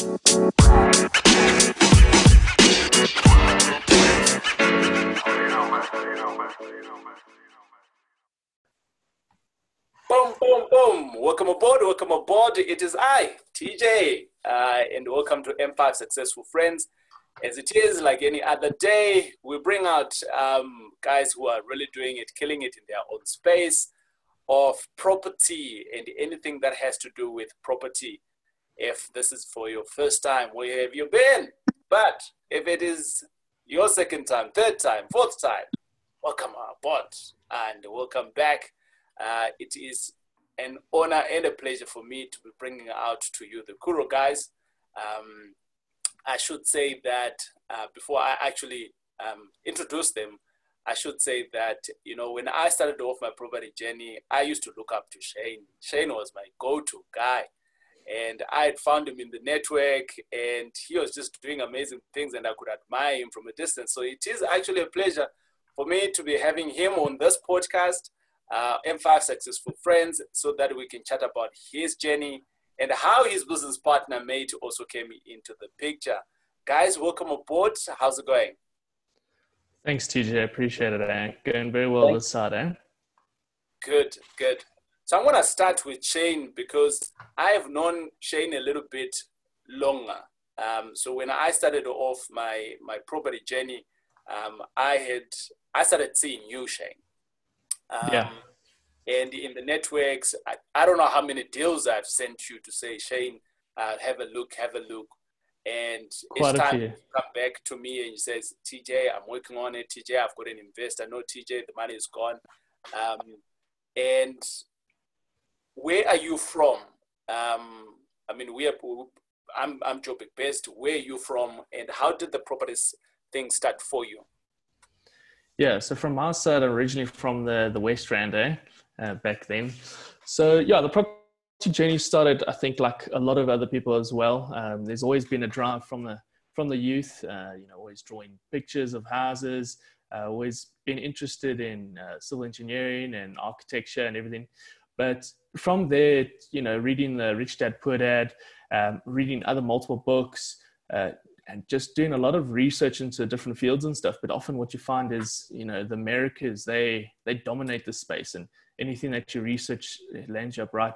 Boom, boom, boom. Welcome aboard, welcome aboard. It is I, TJ, uh, and welcome to M5 Successful Friends. As it is, like any other day, we bring out um, guys who are really doing it, killing it in their own space of property and anything that has to do with property. If this is for your first time, where have you been? But if it is your second time, third time, fourth time, welcome aboard and welcome back uh, it is an honor and a pleasure for me to be bringing out to you the Kura guys. Um, I should say that uh, before I actually um, introduce them, I should say that, you know, when I started off my property journey, I used to look up to Shane. Shane was my go-to guy. And I had found him in the network and he was just doing amazing things and I could admire him from a distance. So it is actually a pleasure for me to be having him on this podcast uh, M5 Successful Friends so that we can chat about his journey and how his business partner Matt also came into the picture. Guys, welcome aboard. How's it going? Thanks, TJ. I appreciate it. Eh? Going very well this side, eh? Good, good. So I'm going to start with Shane because I have known Shane a little bit longer. Um, so when I started off my, my property journey, um, I had I started seeing you, Shane. Um, yeah. And in the networks, I, I, don't know how many deals I've sent you to say, Shane, uh, have a look, have a look. And Quite each time you come back to me and you says, TJ, I'm working on it. TJ, I've got an investor. No, TJ, the money is gone. Um, and where are you from? Um, I mean, we are, I'm, I'm Joburg based. Where are you from? And how did the properties thing start for you? Yeah, so from our side, originally from the, the West Rand, eh, uh, back then. So yeah, the property journey started, I think, like a lot of other people as well. Um, there's always been a drive from the from the youth, uh, you know, always drawing pictures of houses, uh, always been interested in uh, civil engineering and architecture and everything. But from there, you know, reading the Rich Dad Poor Dad, um, reading other multiple books, uh, and just doing a lot of research into different fields and stuff. But often what you find is, you know, the Americas, they, they dominate the space and anything that you research lands you up right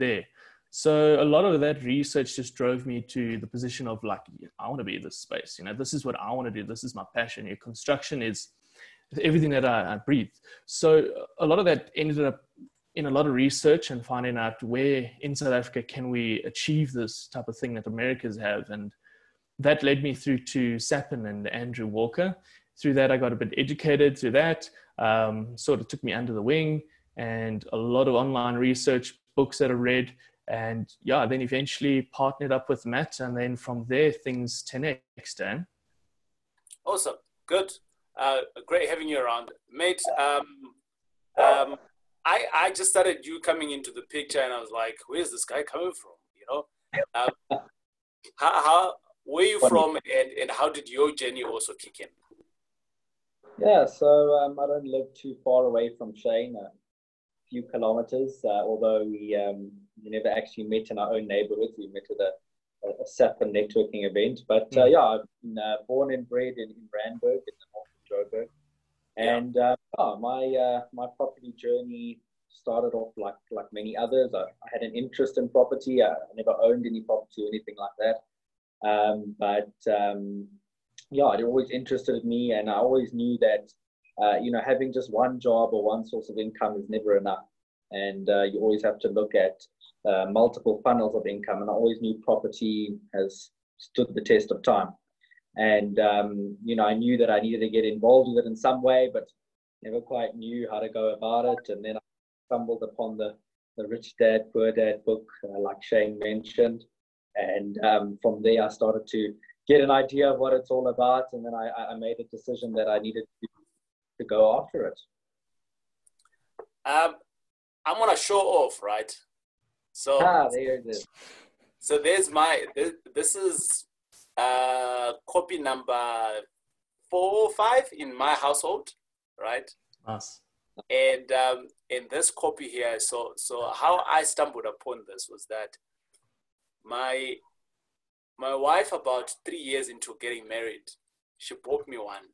there. So a lot of that research just drove me to the position of like, I want to be in this space. You know, this is what I want to do. This is my passion. Your construction is everything that I, I breathe. So a lot of that ended up in a lot of research and finding out where in South Africa can we achieve this type of thing that Americas have. And that led me through to Sapin and Andrew Walker. Through that, I got a bit educated through that, um, sort of took me under the wing and a lot of online research, books that I read. And yeah, then eventually partnered up with Matt. And then from there, things 10x, Dan. Awesome. Good. Uh, great having you around. Matt, um, um, I, I just started you coming into the picture and I was like, where's this guy coming from? You know, um, how, how, where you from and, and how did your journey also kick in? Yeah, so um, I don't live too far away from Shane, a few kilometers, uh, although we, um, we never actually met in our own neighborhoods. We met at a, a SAPA networking event. But uh, hmm. yeah, I've been uh, born and bred in, in Randburg in the north of Joburg. And. Uh, my, uh, my property journey started off like, like many others. I, I had an interest in property. I, I never owned any property or anything like that. Um, but um, yeah, it always interested me, and I always knew that uh, you know having just one job or one source of income is never enough, and uh, you always have to look at uh, multiple funnels of income. And I always knew property has stood the test of time, and um, you know I knew that I needed to get involved with it in some way, but never quite knew how to go about it. And then I stumbled upon the the Rich Dad Poor Dad book, uh, like Shane mentioned, and um, from there, I started to get an idea of what it's all about. And then I, I made a decision that I needed to, to go after it. Um, I'm going to show off, right? So, ah, there it is. So there's my, this, this is uh, copy number four or five in my household, right? Nice. And um, in this copy here, so so how I stumbled upon this was that my my wife, about three years into getting married, she bought me one,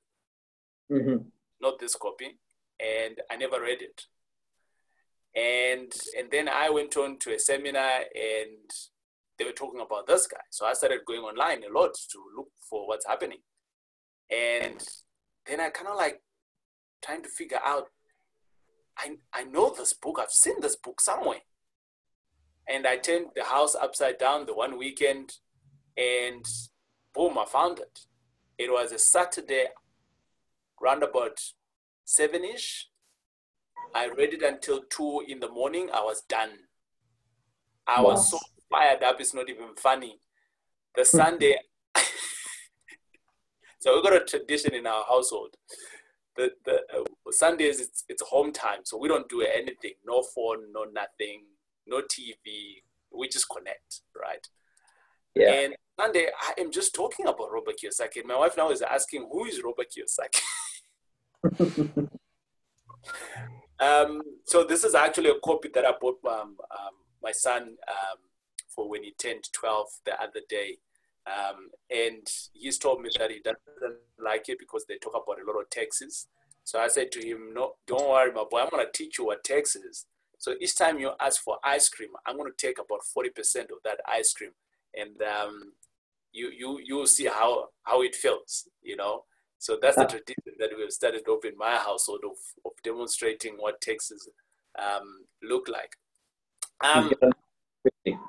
Mm-hmm. not this copy, and I never read it. And and then I went on to a seminar, and they were talking about this guy. So I started going online a lot to look for what's happening, and then I kind of like trying to figure out. I I know this book. I've seen this book somewhere. And I turned the house upside down the one weekend, and boom, I found it. It was a Saturday, round about seven ish. I read it until two in the morning. I was done. I Wow. was so fired up, it's not even funny. The Sunday, so we've got a tradition in our household. The, the uh, Sundays, it's, it's home time, so we don't do anything no phone, no nothing, no TV. We just connect, right? Yeah. And Sunday, I am just talking about Robert Kiyosaki. My wife now is asking, who is Robert Kiyosaki? Um, so this is actually a copy that I bought um, um, my son um, for when he turned 12 the other day. Um, and he's told me that he doesn't like it because they talk about a lot of taxes. So I said to him, no, don't worry, my boy, I'm going to teach you what tax is. So each time you ask for ice cream, I'm going to take about 40% of that ice cream. And um, you, you, you'll see how, how it feels, you know. So that's the tradition that we've started off in my household of, of demonstrating what taxes um, look like. Um,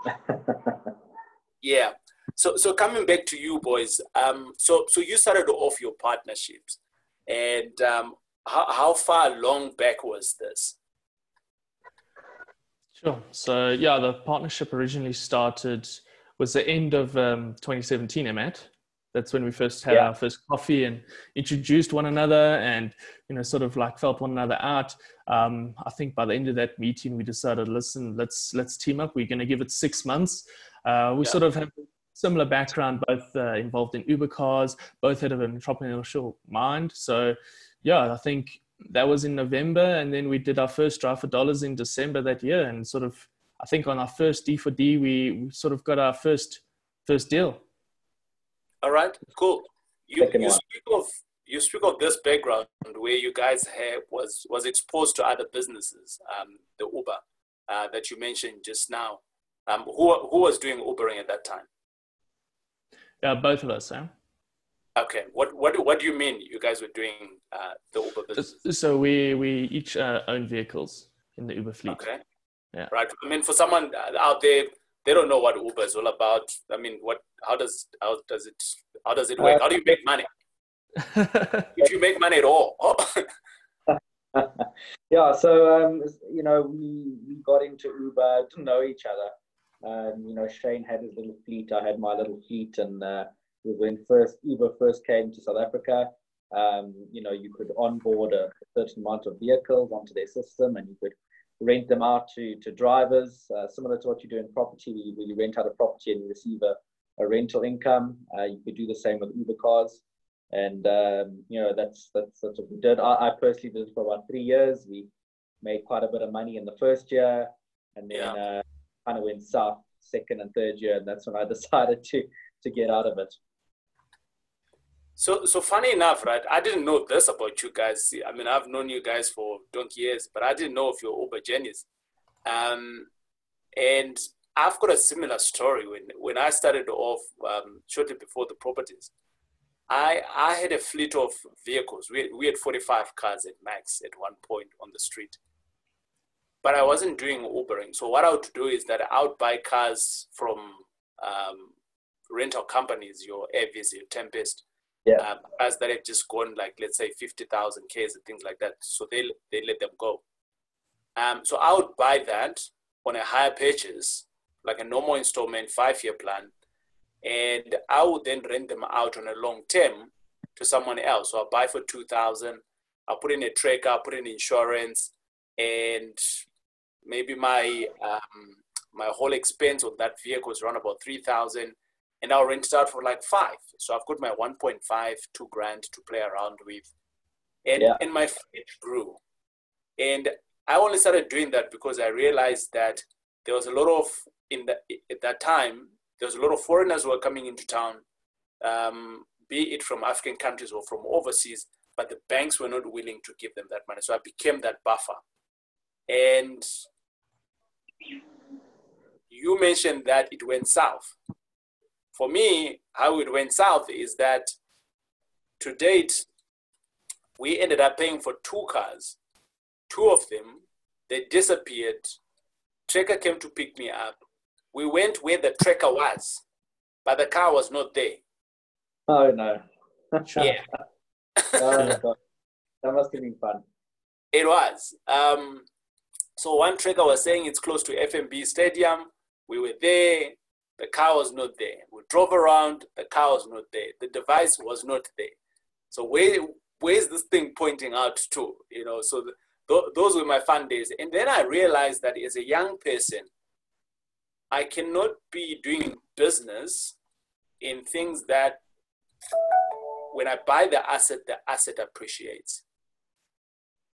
yeah. So so coming back to you boys, um, so so you started off your partnerships, and um, how how far long back was this? Sure. So yeah, the partnership originally started was the end of um, 2017, Emmet. That's when we first had Yeah. our first coffee and introduced one another, and you know, sort of like felt one another out. Um, I think by the end of that meeting, we decided, listen, let's let's team up. We're going to give it six months. Uh, we Yeah. sort of have similar background, both uh, involved in Uber cars, both had an entrepreneurial mind. So yeah, I think that was in November, and then we did our first drive for dollars in December that year, and sort of I think on our first D for D, we, we sort of got our first first deal. All right, cool. You Second you one. speak of you speak of this background where you guys have was was exposed to other businesses, um, the Uber uh, that you mentioned just now. Um, who who was doing Ubering at that time? Yeah, both of us. Eh? Okay, what what do- what do you mean you guys were doing uh, the Uber business? So we we each uh, own vehicles in the Uber fleet. Okay. Yeah. Right. I mean, for someone out there, they don't know what Uber is all about. I mean, what? How does how does it how does it work? How do you make money? If you make money at all? yeah, so um, you know, we, we got into Uber, didn't know each other. Um, you know, Shane had his little fleet, I had my little fleet, and uh, when first Uber first came to South Africa. Um, you know, you could onboard a certain amount of vehicles onto their system, and you could rent them out to to drivers, uh, similar to what you do in property, where you, rent out a property and you receive a, a rental income. Uh, you could do the same with Uber cars and um, you know that's that's that's what we did. I, I personally did it for about three years. We made quite a bit of money in the first year, and then Yeah. uh, kind of went south second and third year, and that's when I decided to to get out of it. So, so funny enough, right? I didn't know this about you guys. I mean, I've known you guys for donkey years, but I didn't know of your Uber genius. Um, and I've got a similar story. When when I started off um, shortly before the properties, I I had a fleet of vehicles. We we had forty five cars at max at one point on the street. But I wasn't doing Ubering. So what I would do is that I would buy cars from um, rental companies, your Avis, your Tempest, Yeah. um, that have just gone like let's say fifty thousand k's and things like that. So they they let them go. Um, so I would buy that on a higher purchase, like a normal installment five year plan, and I would then rent them out on a long term to someone else. So I buy for two thousand. I put in a tracker, I put in insurance, and maybe my um, my whole expense on that vehicle is around about three thousand and I'll rent it out for like five. So I've got my 1.5, two grand to play around with. And, Yeah. and my fleet grew. And I only started doing that because I realized that there was a lot of, in the, at that time, there was a lot of foreigners who are coming into town, um, be it from African countries or from overseas, but the banks were not willing to give them that money. So I became that buffer. And you mentioned that it went south. For me, how it went south is that to date, we ended up paying for two cars. Two of them, they disappeared. Tracker came to pick me up. We went where the tracker was, but the car was not there. Oh no. Yeah. oh, God. That must have been fun. It was. Um, so one tracker was saying it's close to FNB Stadium. We were there. The car was not there. We drove around. The car was not there. The device was not there. So where where's this thing pointing out to? You know. So the, th- those were my fun days. And then I realized that as a young person, I cannot be doing business in things that when I buy the asset, the asset appreciates.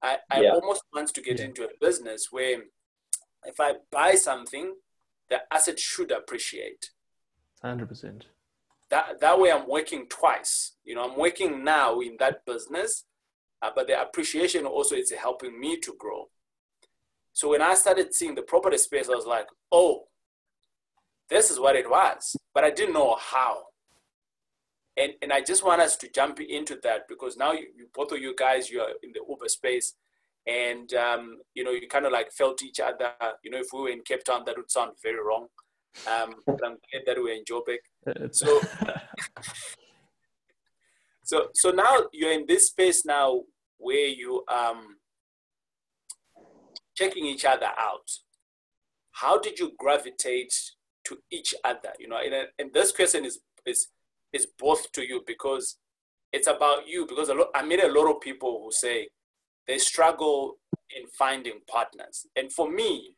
I, I Yeah. almost want to get Yeah. into a business where if I buy something, the asset should appreciate. 100%. That, that way I'm working twice. You know, I'm working now in that business, uh, but the appreciation also is helping me to grow. So when I started seeing the property space, I was like, oh, this is what it was, but I didn't know how. And, and I just want us to jump into that because now you, you both of you guys, you are in the Uber space and, um, you know, you kind of like felt each other. You know, if we were in Cape Town, that would sound very wrong. Um, but I'm glad that we're in Joburg. So- So, so now you're in this space now where you um checking each other out. How did you gravitate to each other? You know, and, and this question is is is both to you because it's about you. Because a lot, I meet a lot of people who say they struggle in finding partners, and for me,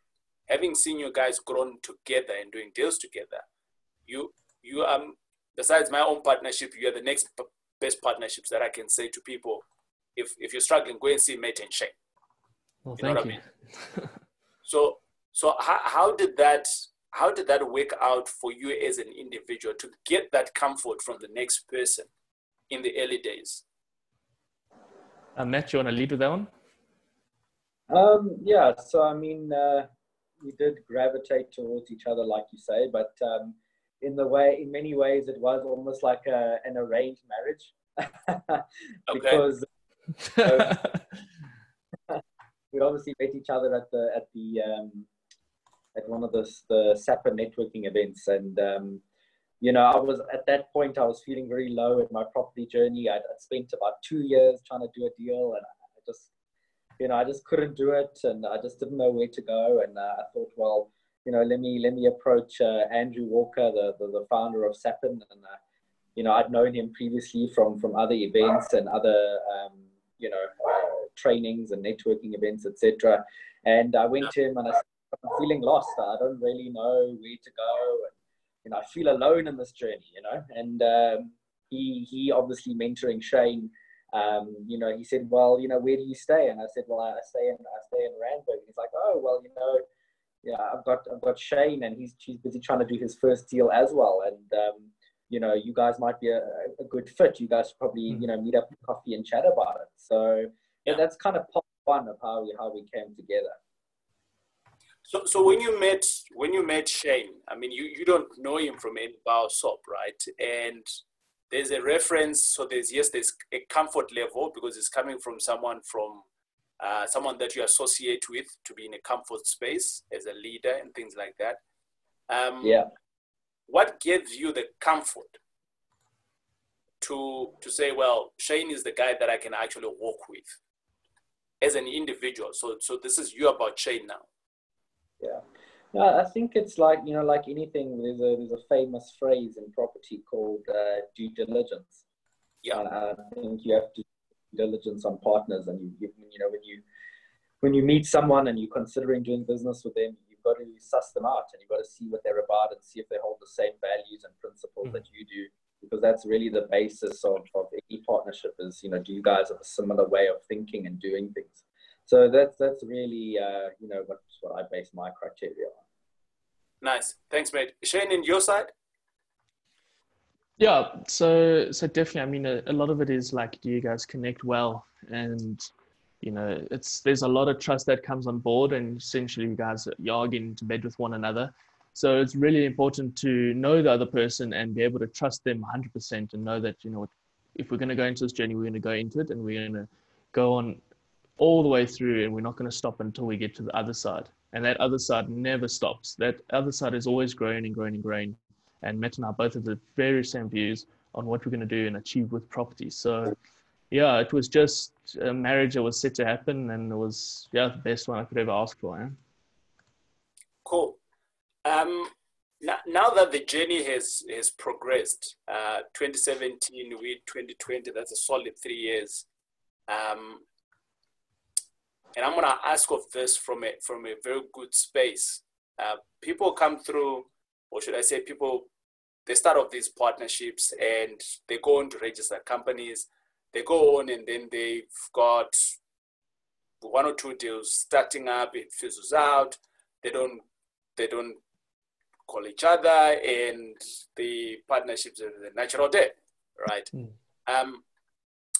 having seen you guys grown together and doing deals together, you you um besides my own partnership, you are the next p- best partnerships that I can say to people. If if you're struggling, go and see Matt and Shane. well, you know thank what I you. So so how, how did that how did that work out for you as an individual to get that comfort from the next person in the early days? Uh, Matt, you want to lead with that one? Um, yeah, so I mean, uh, we did gravitate towards each other, like you say, but um, in the way, in many ways, it was almost like a, an arranged marriage because we obviously met each other at the at the um, at one of the the SAPA networking events, and um, you know, I was at that point I was feeling very low in my property journey. I'd, I'd spent about two years trying to do a deal, and I just you know I just couldn't do it, and I just didn't know where to go, and uh, I thought, well, you know, let me let me approach uh, Andrew Walker, the, the the founder of Sapin, and uh, you know, I'd known him previously from from other events and other um, you know trainings and networking events, etc. And I went to him and I said, I'm feeling lost. I don't really know where to go. And, you know, I feel alone in this journey. You know, and um, he he obviously mentoring Shane. Um, you know, he said, well, you know, where do you stay? And I said, well, I stay in I stay in Randburg. He's like, oh, well, you know, yeah, I've got I've got Shane, and he's he's busy trying to do his first deal as well. And um, you know, you guys might be a, a good fit. You guys should probably Mm. you know meet up for coffee and chat about it. So yeah, Yeah. that's kind of part one of how we how we came together. So, so when you met when you met Shane, I mean, you, you don't know him from any bar soap, right? And there's a reference. So there's yes, there's a comfort level because it's coming from someone from uh, someone that you associate with to be in a comfort space as a leader and things like that. Um, Yeah. What gives you the comfort to to say, well, Shane is the guy that I can actually work with as an individual. So so this is you about Shane now. Yeah. No, I think it's like you know, like anything. There's a there's a famous phrase in property called uh, due diligence. Yeah. And I think you have to diligence on partners, and you, you know when you when you meet someone and you're considering doing business with them, you've got to suss them out, and you've got to see what they're about and see if they hold the same values and principles Mhm. that you do, because that's really the basis of, of any partnership. Is you know, do you guys have a similar way of thinking and doing things? So that's that's really uh, you know what, what I base my criteria on. Nice. Thanks, mate. Shane, in your side? Yeah, so so definitely. I mean, a, a lot of it is like, do you guys connect well? And you know, it's there's a lot of trust that comes on board, and essentially, you guys you're getting into bed with one another. So it's really important to know the other person and be able to trust them 100% and know that you know if we're going to go into this journey, we're going to go into it and we're going to go on all the way through, and we're not going to stop until we get to the other side. And that other side never stops. That other side is always growing and growing and growing and Matt and I both have the very same views on what we're going to do and achieve with property. So, yeah, it was just a marriage that was set to happen, and it was yeah the best one I could ever ask for. Yeah? Cool. Um, now, now that the journey has has progressed, uh, 2017 with 2020, that's a solid three years. Um, and I'm gonna ask of this from a from a very good space. Uh, people come through or should I say, people, they start off these partnerships and they go on to register companies. They go on and then they've got one or two deals starting up. It fizzles out. They don't, they don't call each other, and the partnerships are the natural death, right? Mm. Um,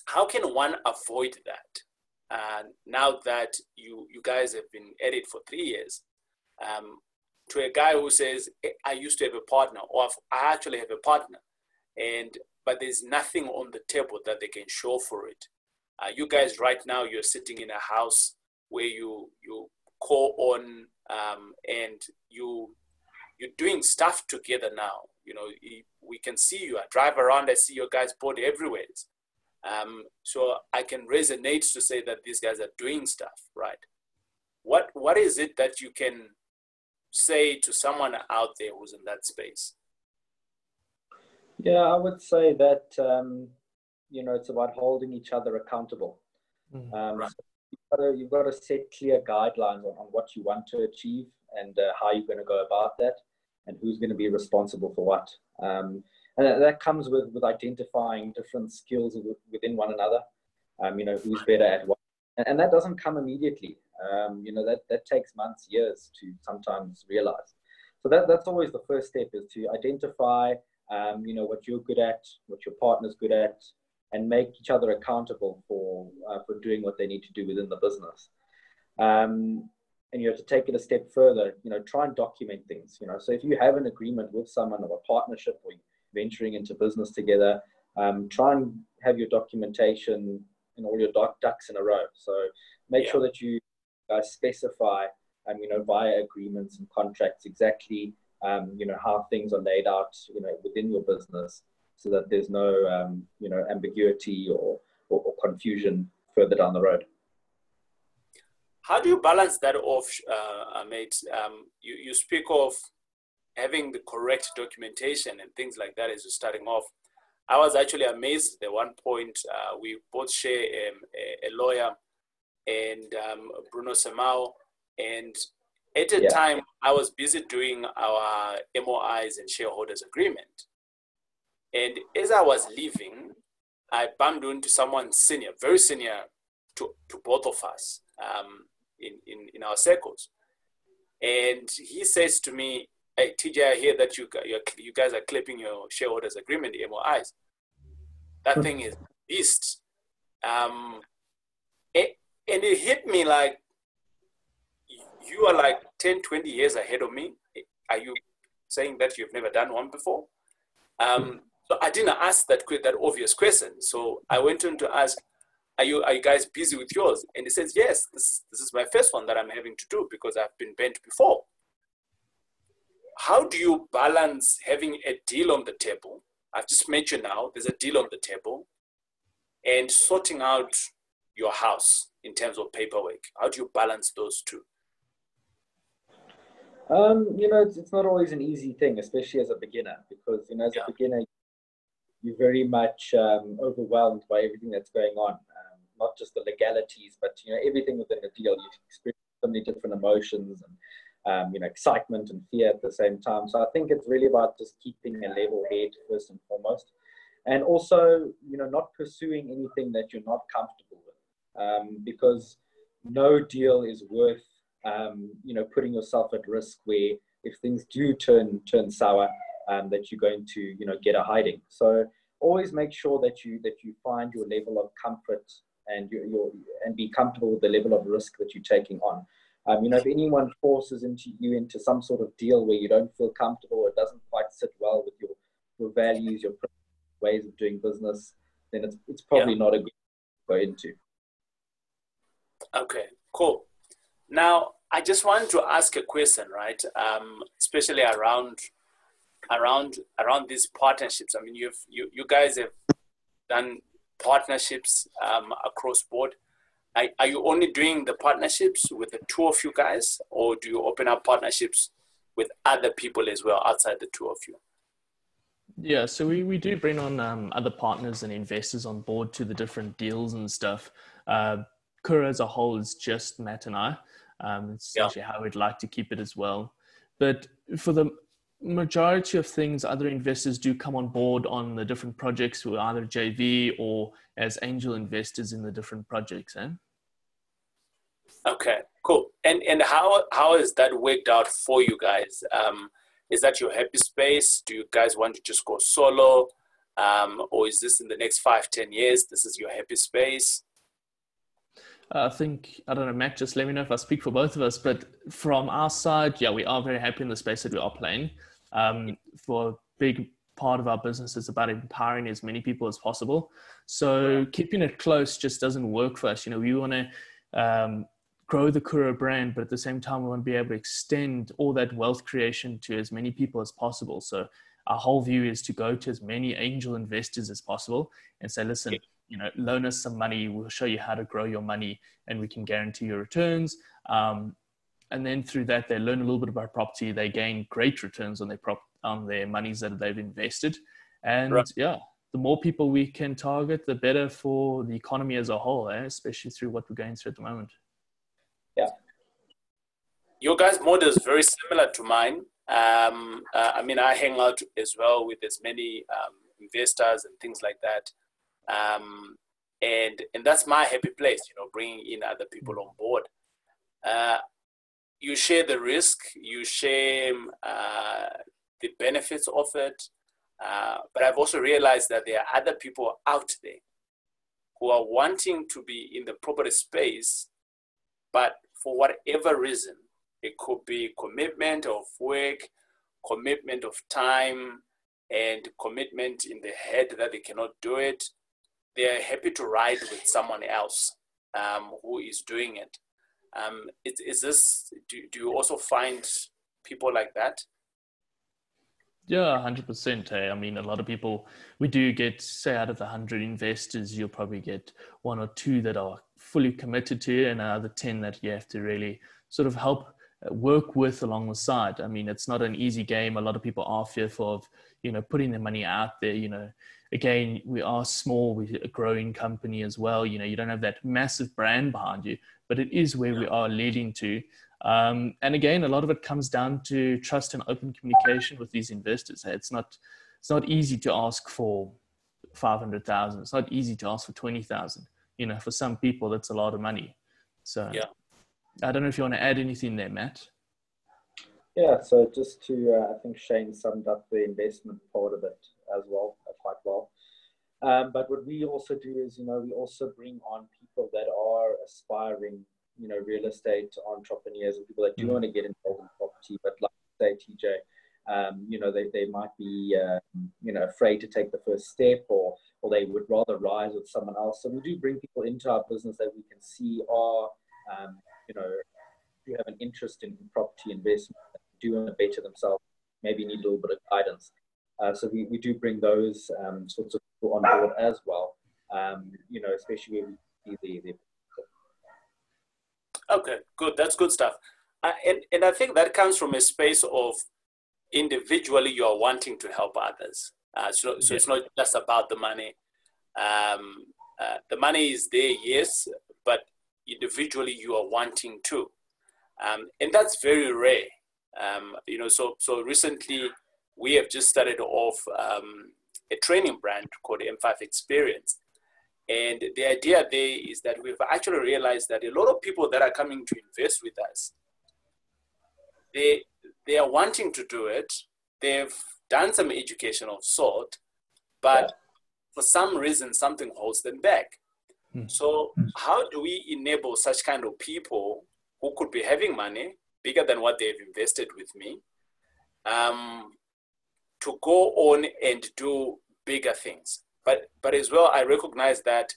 how can one avoid that? Uh, now that you you guys have been at it for three years, um, to a guy who says, I used to have a partner, or I actually have a partner, and but there's nothing on the table that they can show for it. Uh, you guys right now, you're sitting in a house where you you call on um, and you you're doing stuff together now. You know, we can see you. I drive around, I see your guys' body everywhere. Um, so I can resonate to say that these guys are doing stuff, right? What what is it that you can say to someone out there who's in that space? Yeah, I would say that um, you know it's about holding each other accountable. Mm-hmm. Um, right. so you've, got to, you've, got to, set clear guidelines on, on what you want to achieve and uh, how you're going to go about that, and who's going to be responsible for what. Um, and that comes with with identifying different skills within one another. Um, you know, who's better at what, and that doesn't come immediately. Um, you know, that, that takes months, years to sometimes realize. So that, that's always the first step is to identify, um, you know, what you're good at, what your partner's good at, and make each other accountable for, uh, for doing what they need to do within the business. Um, and you have to take it a step further, you know, try and document things, you know. So if you have an agreement with someone or a partnership or venturing into business together, um, try and have your documentation and all your ducks in a row. So make yeah. sure that you uh, specify, um, you know, via agreements and contracts exactly, um, you know, how things are laid out, you know, within your business, so that there's no, um, you know, ambiguity or, or, or, confusion further down the road. How do you balance that off, uh, mate? Um, you you speak of having the correct documentation and things like that as you're starting off. I was actually amazed at one point. Uh, we both share um, a, a, lawyer and um, Bruno Semao. And at a yeah. time, I was busy doing our MOIs and shareholders agreement. And as I was leaving, I bumped into someone senior, very senior to, to both of us um, in, in, in our circles. And he says to me, Hey, TJ, I hear that you, you guys are clipping your shareholders agreement, MOIs. That hmm. thing is beast. Um, and it hit me like you are like 10 20 years ahead of me are you saying that you've never done one before um, so i didn't ask that that obvious question so i went on to ask are you are you guys busy with yours and he says yes this, this is my first one that i'm having to do because i've been bent before how do you balance having a deal on the table i've just mentioned now there's a deal on the table and sorting out your house in terms of paperwork? How do you balance those two? Um, you know, it's, it's not always an easy thing, especially as a beginner, because you know, as yeah. a beginner, you're very much um, overwhelmed by everything that's going on. Um, not just the legalities, but you know, everything within the deal. You experience so many different emotions and um, you know, excitement and fear at the same time. So I think it's really about just keeping a level head first and foremost, and also you know, not pursuing anything that you're not comfortable with, um, because no deal is worth um, you know putting yourself at risk where if things do turn turn sour um, that you're going to you know get a hiding. So always make sure that you that you find your level of comfort and your, your and be comfortable with the level of risk that you're taking on. Um, you know, if anyone forces into you into some sort of deal where you don't feel comfortable, it doesn't quite sit well with your your values, your ways of doing business, then it's it's probably yeah. not a good go into. Okay, cool. Now, I just want to ask a question, right? Um, especially around around around these partnerships. I mean, you've you you guys have done partnerships um, across board. Are, are you only doing the partnerships with the two of you guys, or do you open up partnerships with other people as well outside the two of you? Yeah, so we, we do bring on um, other partners and investors on board to the different deals and stuff. Uh, Kura as a whole is just Matt and I. Um, it's yeah. actually how we'd like to keep it as well. But for the majority of things, other investors do come on board on the different projects with either JV or as angel investors in the different projects. Eh? Okay, cool. And and how how has that worked out for you guys? Um, is that your happy space? Do you guys want to just go solo? Um, or is this in the next five, ten years? This is your happy space? I think, I don't know, Matt, just let me know if I speak for both of us. But from our side, yeah, we are very happy in the space that we are playing. Um, for a big part of our business is about empowering as many people as possible. So keeping it close just doesn't work for us. You know, we want to um, grow the Kura brand, but at the same time, we want to be able to extend all that wealth creation to as many people as possible. So our whole view is to go to as many angel investors as possible and say, listen, you know, loan us some money. We'll show you how to grow your money, and we can guarantee your returns. Um, and then through that, they learn a little bit about property. They gain great returns on their prop on their monies that they've invested. And right. yeah, the more people we can target, the better for the economy as a whole, eh? especially through what we're going through at the moment. Yeah. Your guys' model is very similar to mine. Um, uh, I mean, I hang out as well with as many um, investors and things like that. Um, and, and that's my happy place, you know, bringing in other people on board. Uh, you share the risk, you share uh, the benefits of it. Uh, but I've also realized that there are other people out there who are wanting to be in the property space, but for whatever reason, it could be commitment of work, commitment of time, and commitment in the head that they cannot do it. They are happy to ride with someone else um, who is doing it. Um, is, is this, do, do you also find people like that? Yeah, hundred percent. Hey, I mean, a lot of people. We do get, say, out of the hundred investors, you'll probably get one or two that are fully committed to, and another ten that you have to really sort of help uh, work with along the side. I mean, it's not an easy game. A lot of people are fearful of, you know, putting their money out there. You know, again, we are small, we're a growing company as well. You know, you don't have that massive brand behind you, but it is where we are leading to. Um, and again, a lot of it comes down to trust and open communication with these investors. It's not, it's not easy to ask for 500,000. It's not easy to ask for 20,000. You know, for some people, that's a lot of money. So yeah. I don't know if you want to add anything there, Matt. Yeah, so just to, uh, I think Shane summed up the investment part of it as well, uh, quite well. Um, but what we also do is, you know, we also bring on people that are aspiring you know real estate entrepreneurs and people that do mm. want to get involved in property, but like say TJ, um, you know they, they might be uh, you know afraid to take the first step or or they would rather rise with someone else. So we do bring people into our business that we can see are um, you know who have an interest in property investment, do want to better themselves, maybe need a little bit of guidance. Uh, so we, we do bring those um, sorts of people on board as well. Um, you know, especially when we see the, the Okay, good. That's good stuff. Uh, and, and I think that comes from a space of individually you are wanting to help others. Uh, so, so it's not just about the money. Um, uh, the money is there, yes, but individually you are wanting to. Um, and that's very rare. Um, you know, so, so recently we have just started off um, a training brand called M5 Experience. And the idea there is that we've actually realized that a lot of people that are coming to invest with us, they, they are wanting to do it. They've done some education of sort, but yeah. for some reason, something holds them back. Hmm. So, how do we enable such kind of people who could be having money bigger than what they've invested with me um, to go on and do bigger things? But, but as well, I recognize that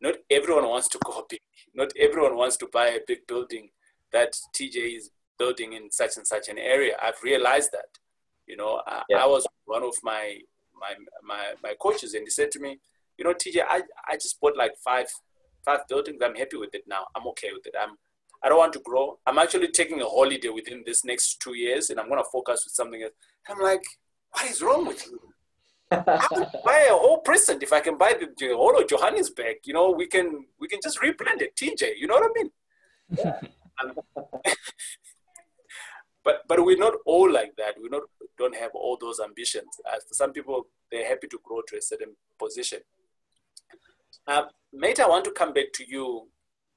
not everyone wants to go big. Not everyone wants to buy a big building that TJ is building in such and such an area. I've realized that. You know, I, yeah. I was one of my, my my my coaches, and he said to me, you know, TJ, I, I just bought like five five buildings. I'm happy with it now. I'm okay with it. I'm I don't want to grow. I'm actually taking a holiday within this next two years, and I'm going to focus with something else. I'm like, what is wrong with you? I would buy a whole prison if I can buy the, the whole of Johannesburg. You know, we can we can just replant it, TJ. You know what I mean? Yeah. But but we're not all like that. We not don't have all those ambitions. As for some people, they're happy to grow to a certain position. Uh, mate, I want to come back to you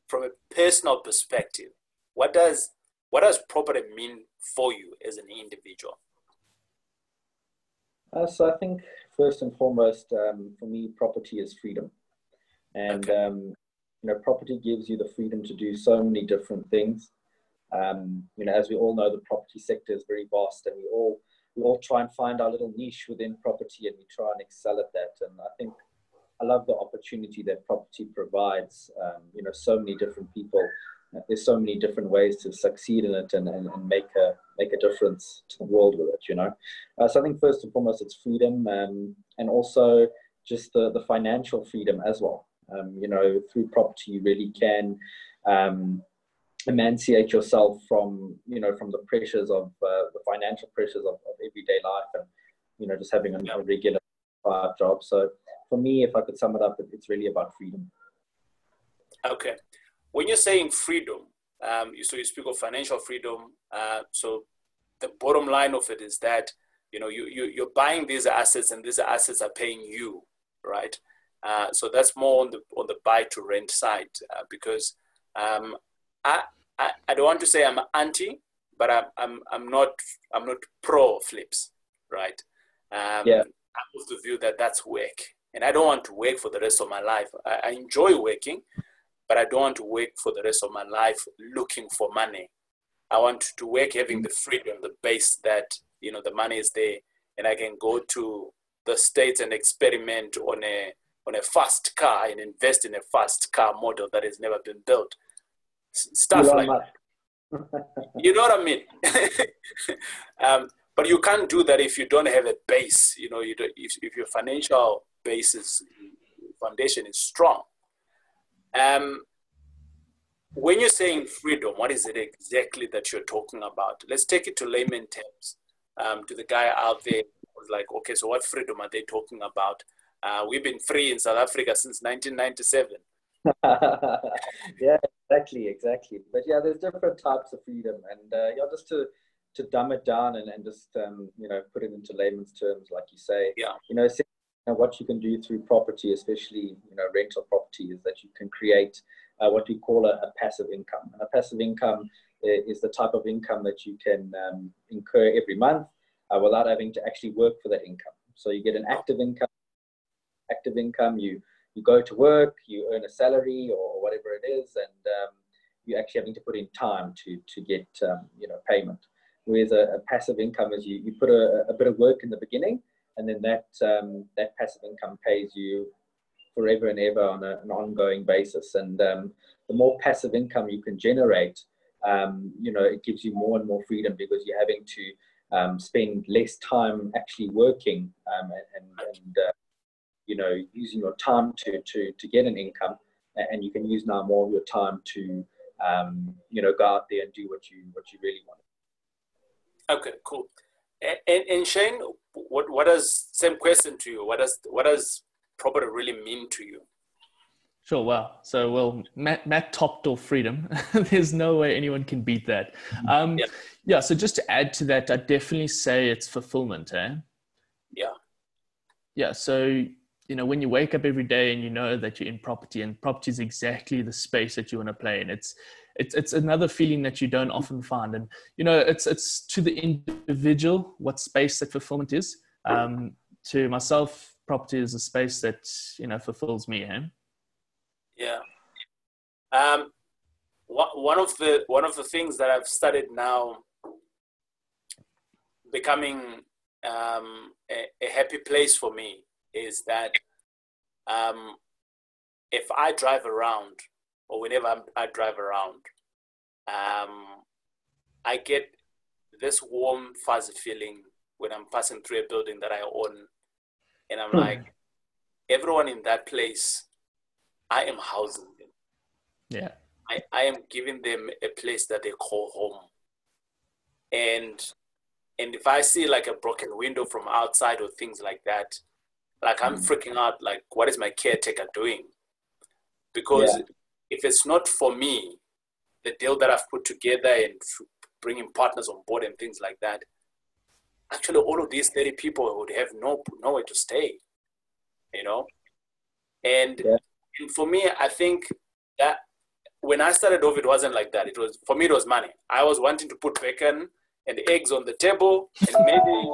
from a personal perspective. What does what does property mean for you as an individual? Uh, so I think first and foremost, um, for me, property is freedom, and okay. um, you know, property gives you the freedom to do so many different things. Um, you know, as we all know, the property sector is very vast, and we all we all try and find our little niche within property, and we try and excel at that. And I think I love the opportunity that property provides. Um, you know, so many different people. There's so many different ways to succeed in it and, and, and make a make a difference to the world with it. You know, uh, so I think first and foremost it's freedom, um, and also just the the financial freedom as well. Um, you know, through property you really can um, emancipate yourself from you know from the pressures of uh, the financial pressures of, of, everyday life and you know just having a, a regular job so for me if i could sum it up it's really about freedom okay when you're saying freedom um, so you speak of financial freedom uh, so the bottom line of it is that you know you, you you're buying these assets and these assets are paying you right uh, so that's more on the on the buy to rent side uh, because um, I, I, I don't want to say I'm anti, but I'm, I'm, I'm not I'm not pro flips, right? Um, yeah. I'm of the view that that's work, and I don't want to work for the rest of my life. I, I enjoy working, but I don't want to work for the rest of my life looking for money. I want to work having the freedom, the base that you know the money is there, and I can go to the states and experiment on a on a fast car and invest in a fast car model that has never been built stuff like that. you know what I mean? um, but you can't do that if you don't have a base. You know, you if, if your financial basis foundation is strong. Um, when you're saying freedom, what is it exactly that you're talking about? Let's take it to layman terms. Um, to the guy out there who's like, okay, so what freedom are they talking about? Uh, we've been free in South Africa since 1997. yeah, exactly, exactly. But yeah, there's different types of freedom, and uh, yeah, just to to dumb it down and, and just um, you know put it into layman's terms, like you say. Yeah. You know, what you can do through property, especially you know rental property, is that you can create uh, what we call a, a, passive income. And a passive income is the type of income that you can um, incur every month uh, without having to actually work for that income. So you get an active income. Active income, you you go to work, you earn a salary or whatever it is, and um, you're actually having to put in time to to get um, you know payment. Whereas a, a, passive income is you, you put a, a, bit of work in the beginning, and then that um, that passive income pays you forever and ever on a, an ongoing basis. And um, the more passive income you can generate, um, you know, it gives you more and more freedom because you're having to um, spend less time actually working and, and uh, you know, using your time to, to, to get an income and you can use now more of your time to, um, you know, go out there and do what you, what you really want. Okay, cool. And, and Shane, what, what does, same question to you, what does, what does property really mean to you? Sure. Well, so well, Matt, Matt topped off freedom. There's no way anyone can beat that. Um, yeah. yeah. So just to add to that, I definitely say it's fulfillment. Eh? Yeah. Yeah. So you know when you wake up every day and you know that you're in property and property is exactly the space that you want to play in it's it's it's another feeling that you don't often find. And you know, it's it's to the individual what space that fulfillment is. Um, to myself, property is a space that you know fulfills me. Eh? Yeah. Um, one of the one of the things that I've started now becoming um, a, a, happy place for me is that um, if I drive around or whenever I'm, i drive around, um, I get this warm, fuzzy feeling when I'm passing through a building that I own. And I'm hmm. like, everyone in that place, I am housing them. Yeah. I, I am giving them a place that they call home. And and if I see like a broken window from outside or things like that, like I'm mm. freaking out. Like, what is my caretaker doing? Because yeah. If it's not for me, the deal that I've put together and bringing partners on board and things like that, actually all of these 30 people would have no nowhere to stay, you know. And, yeah. and for me, I think that when I started off, it wasn't like that. It was for me, it was money. I was wanting to put bacon and eggs on the table and maybe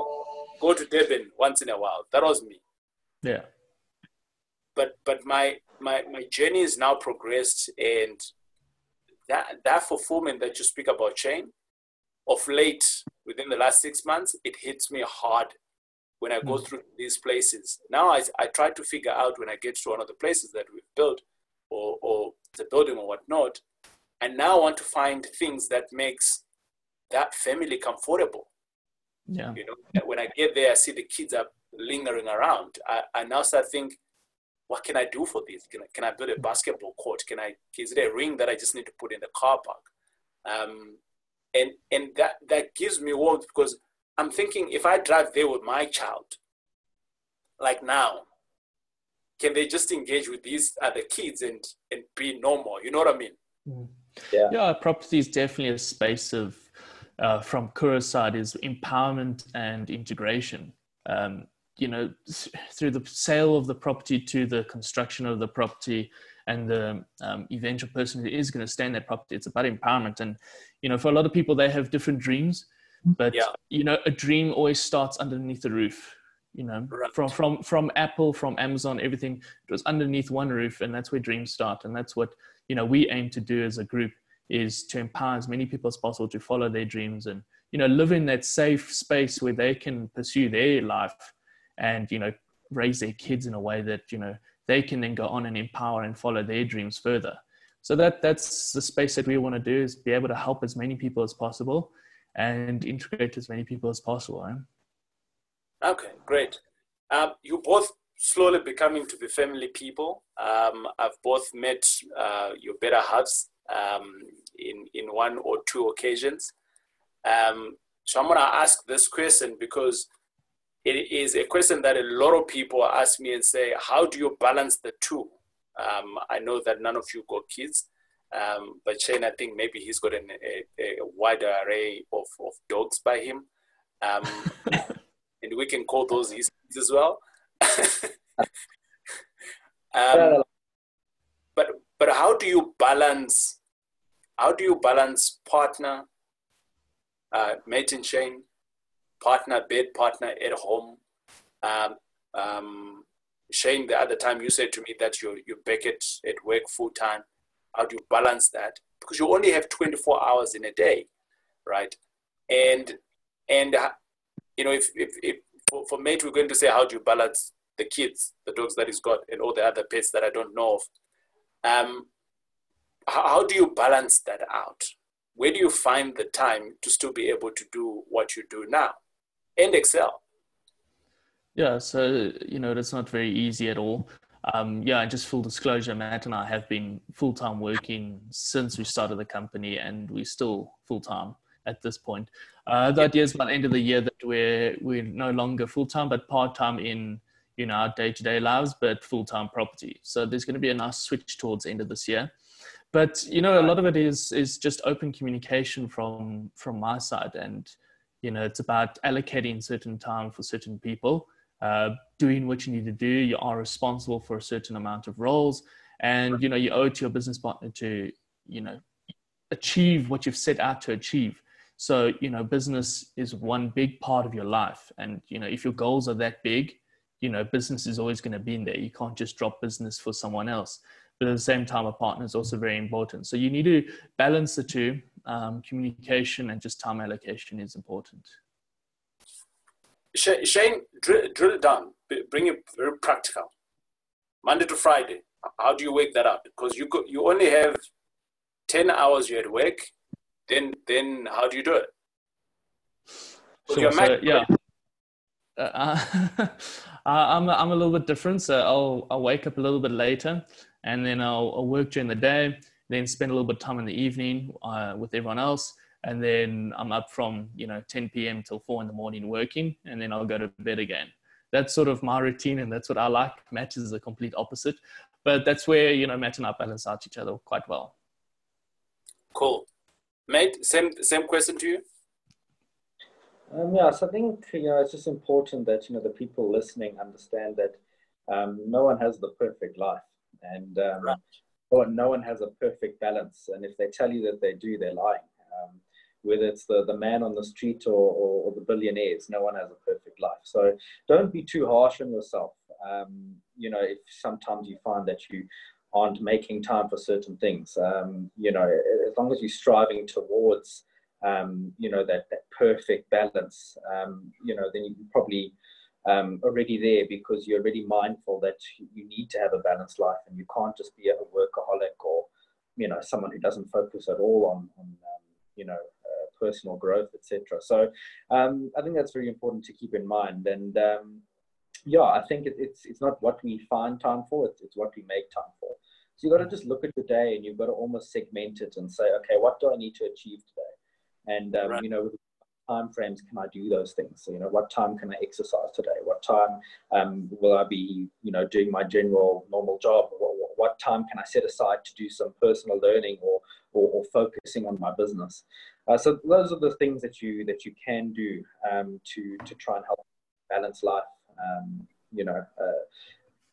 go to Durban once in a while. That was me. Yeah. But but my my my journey is now progressed and that that fulfillment that you speak about, Shane, of late within the last six months, it hits me hard when I go mm. through these places. Now I, I try to figure out when I get to one of the places that we've built or, or the building or whatnot, and now I want to find things that makes that family comfortable. Yeah. You know, when I get there, I see the kids are lingering around. I, I now start think, what can I do for this? Can I, can I build a basketball court? Can I, is it a ring that I just need to put in the car park? Um, and, and that, that gives me warmth because I'm thinking if I drive there with my child, like now, can they just engage with these other kids and, and be normal? You know what I mean? Mm. Yeah. yeah, property is definitely a space of uh, from Kura's side is empowerment and integration. Um, you know, through the sale of the property to the construction of the property and the um, eventual person who is going to stay in that property, it's about empowerment. And, you know, for a lot of people, they have different dreams, but, yeah. you know, a dream always starts underneath the roof. You know, right. from from from Apple, from Amazon, everything it was underneath one roof, and that's where dreams start. And that's what you know we aim to do as a group is to empower as many people as possible to follow their dreams and you know live in that safe space where they can pursue their life and you know raise their kids in a way that you know they can then go on and empower and follow their dreams further so that that's the space that we want to do is be able to help as many people as possible and integrate as many people as possible eh? okay great um, you both slowly becoming to be family people um, i've both met uh, your better halves um, in, in one or two occasions. Um, so I'm going to ask this question because it is a question that a lot of people ask me and say, how do you balance the two? Um, I know that none of you got kids, um, but Shane, I think maybe he's got an, a, a wider array of, of dogs by him. Um, and we can call those his kids as well. Um, but but how do you balance how do you balance partner uh, Matt and Shane, partner bed partner at home um, um, Shane, the other time you said to me that you you back at, at work full time. How do you balance that? Because you only have 24 hours in a day, right? And and uh, you know, if if, if for, for Matt, we're going to say how do you balance the kids, the dogs that he's got, and all the other pets that I don't know of. Um, how, how do you balance that out? Where do you find the time to still be able to do what you do now and excel? Yeah, so you know that's not very easy at all. Um, yeah, just full disclosure, Matt and I have been full time working since we started the company, and we're still full time at this point. Uh, the idea is by the end of the year that we're we're no longer full time, but part time in you know our day to day lives, but full time property. So there's going to be a nice switch towards the end of this year but you know a lot of it is is just open communication from from my side and you know it's about allocating certain time for certain people uh, doing what you need to do you are responsible for a certain amount of roles and you know you owe it to your business partner to you know achieve what you've set out to achieve. So, you know, business is one big part of your life. And, you know, if your goals are that big, you know, business is always going to be in there. You can't just drop business for someone else. But at the same time, a partner is also very important. So you need to balance the two. Um, communication and just time allocation is important. Shane, drill, drill down, bring it very practical. Monday to Friday, how do you wake that up? Because you go, you only have 10 hours you're at work, then then how do you do it? Sure, so, yeah. Uh, I'm, I'm a little bit different. So I'll, I'll wake up a little bit later and then I'll, I'll work during the day, then spend a little bit of time in the evening uh, with everyone else. And then I'm up from, you know, 10 p.m. till four in the morning working, and then I'll go to bed again. That's sort of my routine, and that's what I like. Matt is the complete opposite, but that's where, you know, Matt and I balance out each other quite well. Cool. Matt, same, same question to you? Um, yeah, so I think you know it's just important that you know the people listening understand that um, no one has the perfect life, and um, right. One, no one has a perfect balance. And if they tell you that they do, they're lying. Um, whether it's the, the man on the street or, or, or, the billionaires, no one has a perfect life. So don't be too harsh on yourself. Um, you know, if sometimes you find that you aren't making time for certain things, um, you know, as long as you're striving towards um, you know, that, that perfect balance, um, you know, then you probably um, already there because you're already mindful that you need to have a balanced life and you can't just be a workaholic or, you know, someone who doesn't focus at all on, on um, you know, uh, personal growth, etc. So um, I think that's very important to keep in mind. And um, yeah, I think it, it's, it's not what we find time for, it's, it's what we make time for. So you've got to just look at the day and you've got to almost segment it and say, okay, what do I need to achieve today? and um, right. you know time frames can I do those things? So, you know, what time can I exercise today? What time um, will I be, you know, doing my general normal job? What, what, time can I set aside to do some personal learning or, or, or focusing on my business? Uh, so those are the things that you that you can do um, to to try and help balance life. Um, you know, uh,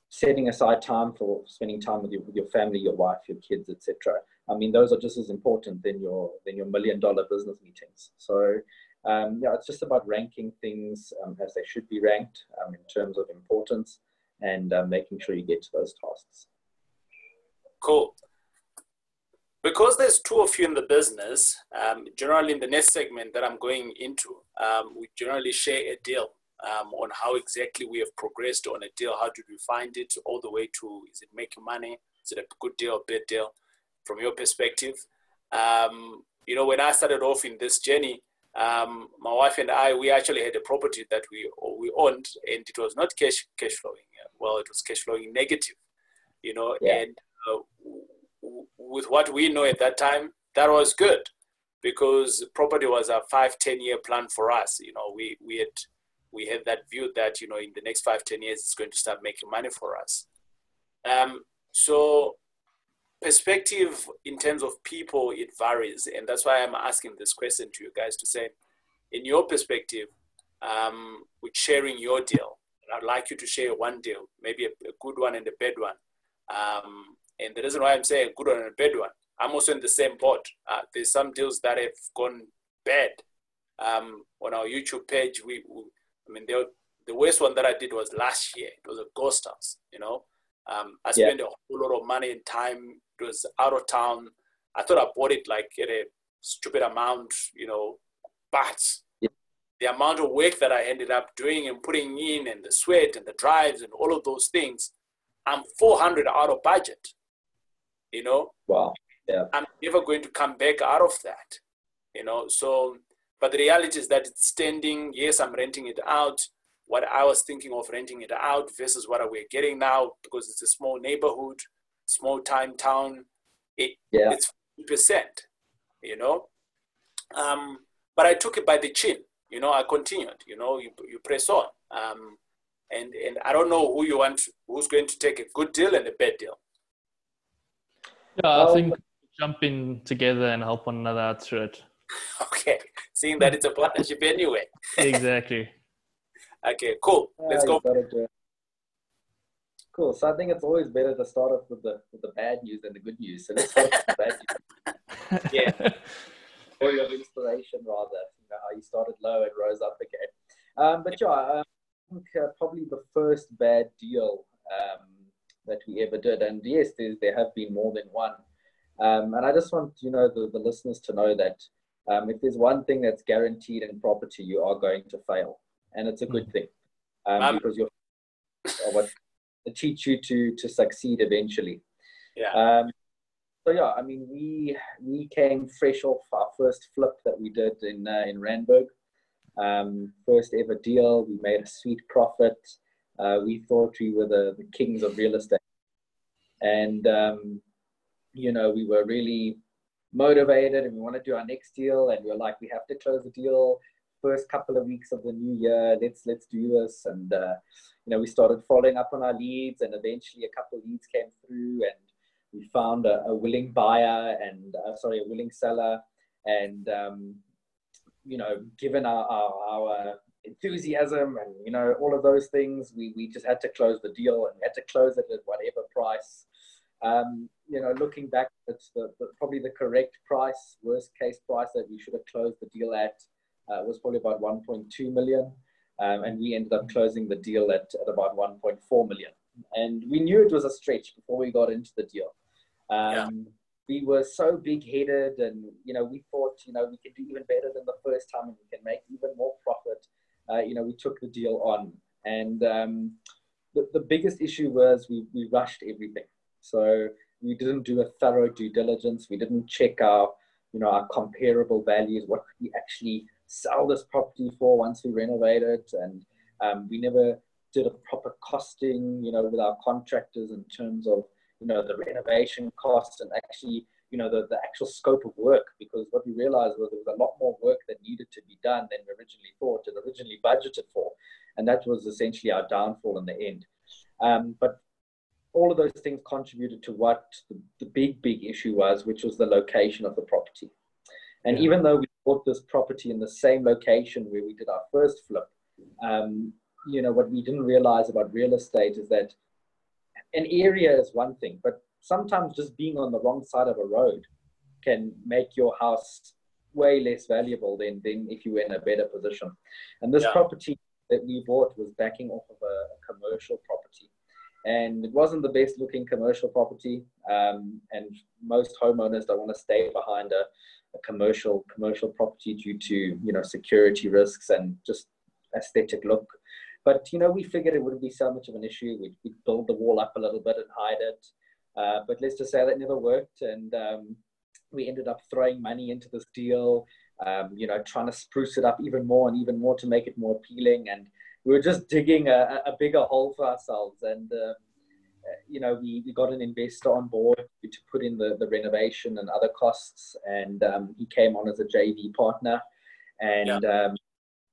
setting aside time for spending time with your, with your family, your wife, your kids, etc. I mean, those are just as important than your than your million dollar business meetings. So um, yeah, it's just about ranking things um, as they should be ranked um, in terms of importance and uh, making sure you get to those tasks. Cool. Because there's two of you in the business, um, generally in the next segment that I'm going into, um, we generally share a deal um, on how exactly we have progressed on a deal. How did we find it all the way to, is it making money? Is it a good deal, a bad deal? from your perspective. Um, you know, when I started off in this journey, um, my wife and I, we actually had a property that we we owned, and it was not cash cash flowing. Well, it was cash flowing negative. You know, yeah. and uh, w- with what we know at that time, that was good because property was a five ten year plan for us. You know, we we had we had that view that you know in the next five ten years it's going to start making money for us. Um, so perspective in terms of people, it varies. And that's why I'm asking this question to you guys to say, in your perspective, um, with sharing your deal, I'd like you to share one deal, maybe a, a good one and a bad one. Um, and the reason why I'm saying a good one and a bad one, I'm also in the same boat. Uh, there's some deals that have gone bad. Um, on our YouTube page, we, we I mean, the, the worst one that I did was last year. It was a ghost house, you know. Um, I spent yeah. a whole lot of money and time it was out of town. I thought I bought it like at a stupid amount, you know, but yeah. the amount of work that I ended up doing and putting in and the sweat and the drives and all of those things, I'm 400 out of budget, you know? Wow. Yeah. I'm never going to come back out of that, you know? So, but the reality is that it's standing. Yes, I'm renting it out. What I was thinking of renting it out versus what we're getting now because it's a small neighborhood small time town, it, yeah. it's percent, you know. Um, but I took it by the chin, you know. I continued, you know. You you press on, um, and and I don't know who you want, who's going to take a good deal and a bad deal. Yeah, I um, think jumping together and help one another out through it. Okay, seeing that it's a partnership anyway. exactly. okay, cool. Let's go. Cool. So I think it's always better to start off with the with the bad news than the good news. So let's start with the bad news. yeah. Story of inspiration, rather. You know, how you started low and rose up again. Um, but yeah, I think uh, probably the first bad deal um, that we ever did. And yes, there have been more than one. Um, and I just want you know the, the listeners to know that um, if there's one thing that's guaranteed in property, you are going to fail, and it's a good thing um, um, because you're what teach you to to succeed eventually. Yeah. Um, so yeah, I mean, we we came fresh off our first flip that we did in uh, in Randburg. Um, first ever deal, we made a sweet profit. Uh, we thought we were the, the kings of real estate, and um, you know we were really motivated, and we want to do our next deal, and we are like, we have to close the deal first couple of weeks of the new year. Let's let's do this, and uh, you know we started following up on our leads, and eventually a couple of leads came through, and we found a, a willing buyer and uh, sorry, a willing seller, and um, you know, given our, our, our enthusiasm and you know all of those things, we we just had to close the deal and had to close it at whatever price. Um, you know, looking back, it's the, the, probably the correct price, worst case price that we should have closed the deal at uh, was probably about 1.2 million. Um, and we ended up closing the deal at, at about 1.4 million. And we knew it was a stretch before we got into the deal. Um, yeah. We were so big headed, and you know, we thought, you know, we can do even better than the first time, and we can make even more profit. Uh, you know, we took the deal on, and um, the, the biggest issue was we, we rushed everything. So we didn't do a thorough due diligence. We didn't check our, you know, our comparable values. What could we actually sell this property for once we renovate it? And um, we never did a proper costing, you know, with our contractors in terms of you know, the renovation costs and actually, you know, the, the actual scope of work. Because what we realized was there was a lot more work that needed to be done than we originally thought and originally budgeted for. And that was essentially our downfall in the end. Um, but all of those things contributed to what the, the, big, big issue was, which was the location of the property. And yeah. even though we bought this property in the same location where we did our first flip, um, you know, what we didn't realize about real estate is that an area is one thing, but sometimes just being on the wrong side of a road can make your house way less valuable than, than if you were in a better position. And this yeah. property that we bought was backing off of a, a, commercial property. And it wasn't the best looking commercial property. Um, and most homeowners don't want to stay behind a, a commercial commercial property due to you know security risks and just aesthetic look. But you know, we figured it wouldn't be so much of an issue. We'd, we'd build the wall up a little bit and hide it. Uh, but let's just say that never worked, and um, we ended up throwing money into this deal. Um, you know, trying to spruce it up even more and even more to make it more appealing. And we were just digging a, a bigger hole for ourselves. And um, you know, we, we got an investor on board to put in the, the renovation and other costs, and um, he came on as a JV partner. And yeah. um,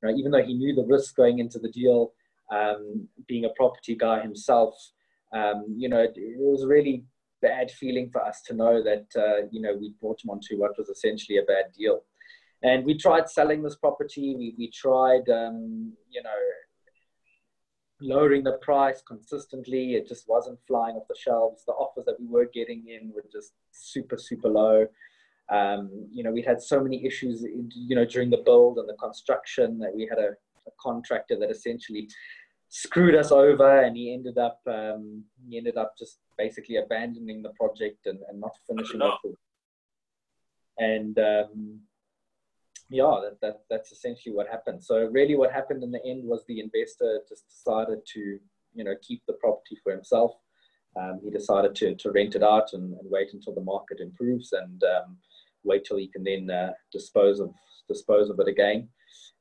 you know, even though he knew the risk going into the deal, um, being a property guy himself, um, you know, it, it, was really bad feeling for us to know that, uh, you know, we brought him onto what was essentially a bad deal. And we tried selling this property. We, we tried, um, you know, lowering the price consistently. It just wasn't flying off the shelves. The offers that we were getting in were just super, super low. Um, you know, we had so many issues, you know, during the build and the construction that we had a, a contractor that essentially screwed us over and he ended up um, he ended up just basically abandoning the project and, and not finishing it. And um, yeah, that, that, that's essentially what happened. So really what happened in the end was the investor just decided to, you know, keep the property for himself. Um, he decided to, to rent it out and, and, wait until the market improves and um, wait till he can then uh, dispose of dispose of it again.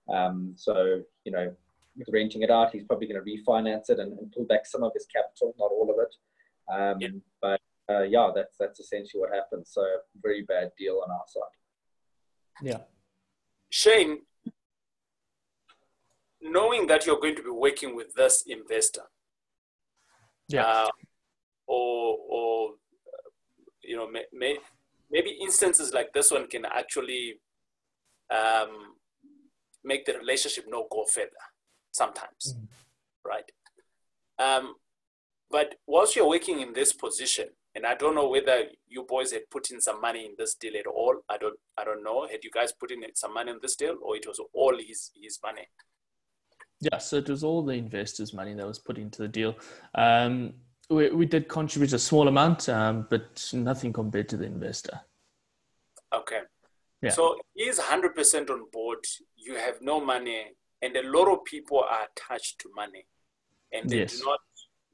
Um, so you know, with renting it out, he's probably going to refinance it and, and, pull back some of his capital, not all of it. Um, yeah. But uh, yeah, that's that's essentially what happened. So very bad deal on our side. Yeah. Shane, knowing that you're going to be working with this investor, yeah, uh, or or you know, may, may, maybe instances like this one can actually um, make the relationship no go further sometimes, mm-hmm. right? Um, but whilst you're working in this position, and I don't know whether you boys had put in some money in this deal at all. I don't I don't know. Had you guys put in some money in this deal, or it was all his his money? Yeah, so it was all the investors' money that was put into the deal. Um, we, we did contribute a small amount, um, but nothing compared to the investor. Okay. Yeah. So he's 100% on board. You have no money, and a lot of people are attached to money, and they Yes. do not,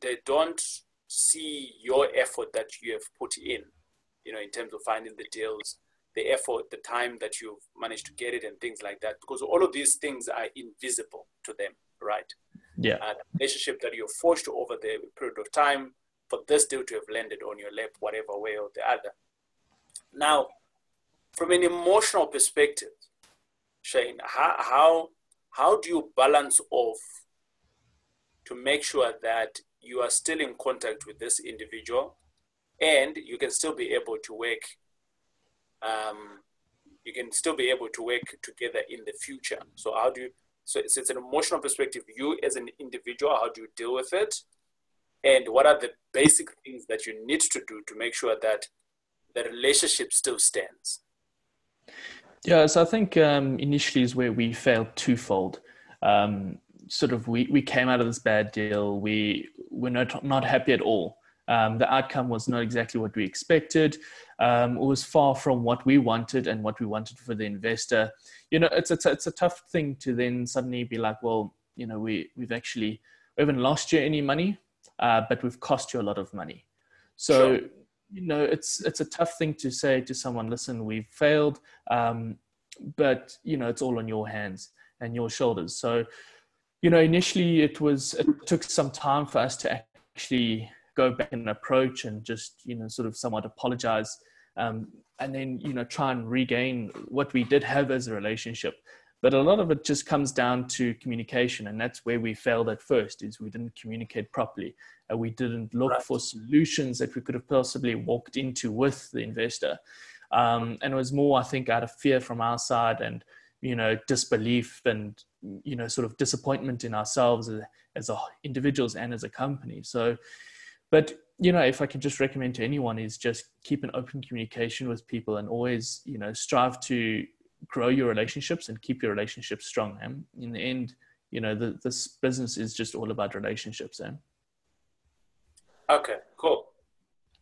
they don't see your effort that you have put in, you know, in terms of finding the deals, the effort, the time that you've managed to get it, and things like that. Because all of these things are invisible to them, right? Yeah. uh, relationship that you've forged over the period of time for this deal to have landed on your lap, whatever way or the other. Now, from an emotional perspective, Shane, how, how, how do you balance off to make sure that you are still in contact with this individual and you can still be able to work um, you can still be able to work together in the future. So how do you so it's, it's an emotional perspective. You as an individual how do you deal with it? And what are the basic things that you need to do to make sure that the relationship still stands? Yeah, so I think um, initially is where we failed twofold. Um, sort of, we, we came out of this bad deal. We were not, not happy at all. Um, the outcome was not exactly what we expected. Um, it was far from what we wanted and what we wanted for the investor. You know, it's, it's, it's a tough thing to then suddenly be like, well, you know, we, we've actually, we haven't lost you any money, uh, but we've cost you a lot of money. So, Sure. you know, it's, it's a tough thing to say to someone, listen, we've failed. Um, but you know it's all on your hands and your shoulders so you know initially it was it took some time for us to actually go back and approach and just you know sort of somewhat apologize um, and then you know try and regain what we did have as a relationship. But a lot of it just comes down to communication and that's where we failed at first is we didn't communicate properly. Uh, we didn't look Right. for solutions that we could have possibly walked into with the investor. Um, and it was more i think out of fear from our side and you know disbelief and you know sort of disappointment in ourselves as, as a, individuals and as a company so but you know if i can just recommend to anyone is just keep an open communication with people and always you know strive to grow your relationships and keep your relationships strong and in the end you know the, this business is just all about relationships and Okay, cool.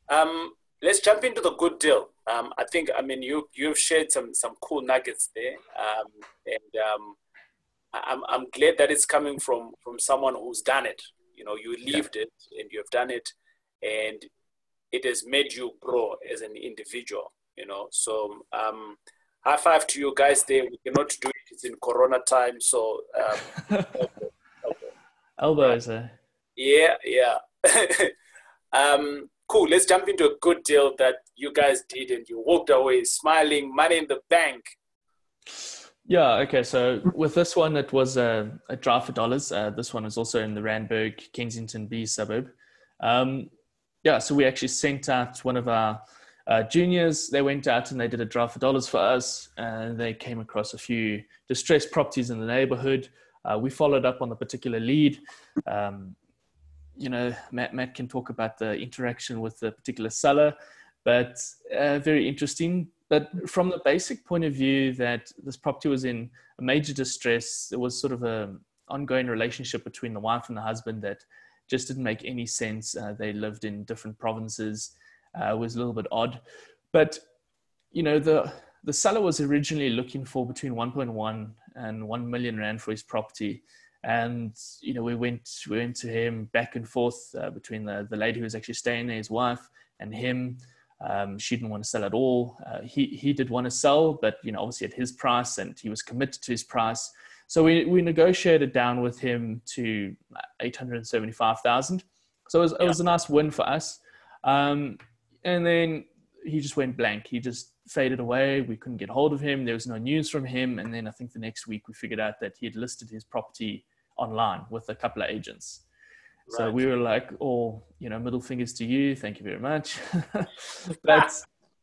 Um, let's jump into the good deal. Um, I think, I mean, you you've shared some some cool nuggets there, um, and um, I'm I'm glad that it's coming from from someone who's done it. You know, you lived it and you have done it, and it has made you grow as an individual. You know, so um, high five to you guys there. We cannot do it; it's in Corona time, so um, okay, okay. elbows uh, Yeah, yeah. um, cool. Let's jump into a good deal that you guys did and you walked away smiling, money in the bank. Yeah. Okay. So with this one, it was a, a draft for dollars. Uh, this one is also in the Randburg Kensington B suburb. Um, yeah. So we actually sent out one of our uh, juniors. They went out and they did a draft for dollars for us, and they came across a few distressed properties in the neighborhood. Uh, we followed up on the particular lead. Um, you know, Matt, Matt can talk about the interaction with the particular seller, but uh, very interesting. But from the basic point of view that this property was in a major distress, there was sort of a ongoing relationship between the wife and the husband that just didn't make any sense. Uh, they lived in different provinces. Uh, was a little bit odd, but you know the the seller was originally looking for between 1.1 and 1 million rand for his property and you know we went we went to him back and forth uh, between the the lady who was actually staying there his wife and him um, she didn't want to sell at all uh, he he did want to sell but you know obviously at his price and he was committed to his price so we we negotiated down with him to 875,000 so it was, it was a nice win for us um, and then he just went blank he just faded away. We couldn't get hold of him. There was no news from him. And then I think the next week we figured out that he had listed his property online with a couple of agents. So we were like, oh, you know, middle fingers to you. Thank you very much. That's,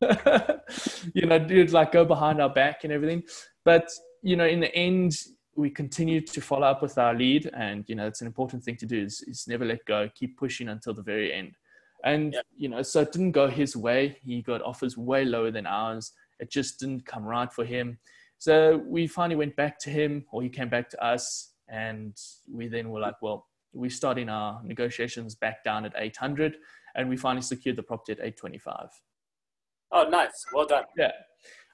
you know, dude, like go behind our back and everything. But, you know, in the end, we continued to follow up with our lead. And, you know, it's an important thing to do is, is never let go, keep pushing until the very end. And Yeah. you know, so it didn't go his way. He got offers way lower than ours. It just didn't come right for him. So we finally went back to him, or he came back to us, and we then were like, well, we starting our negotiations back down at 800, and we finally secured the property at 825. Oh, nice. Well done. Yeah.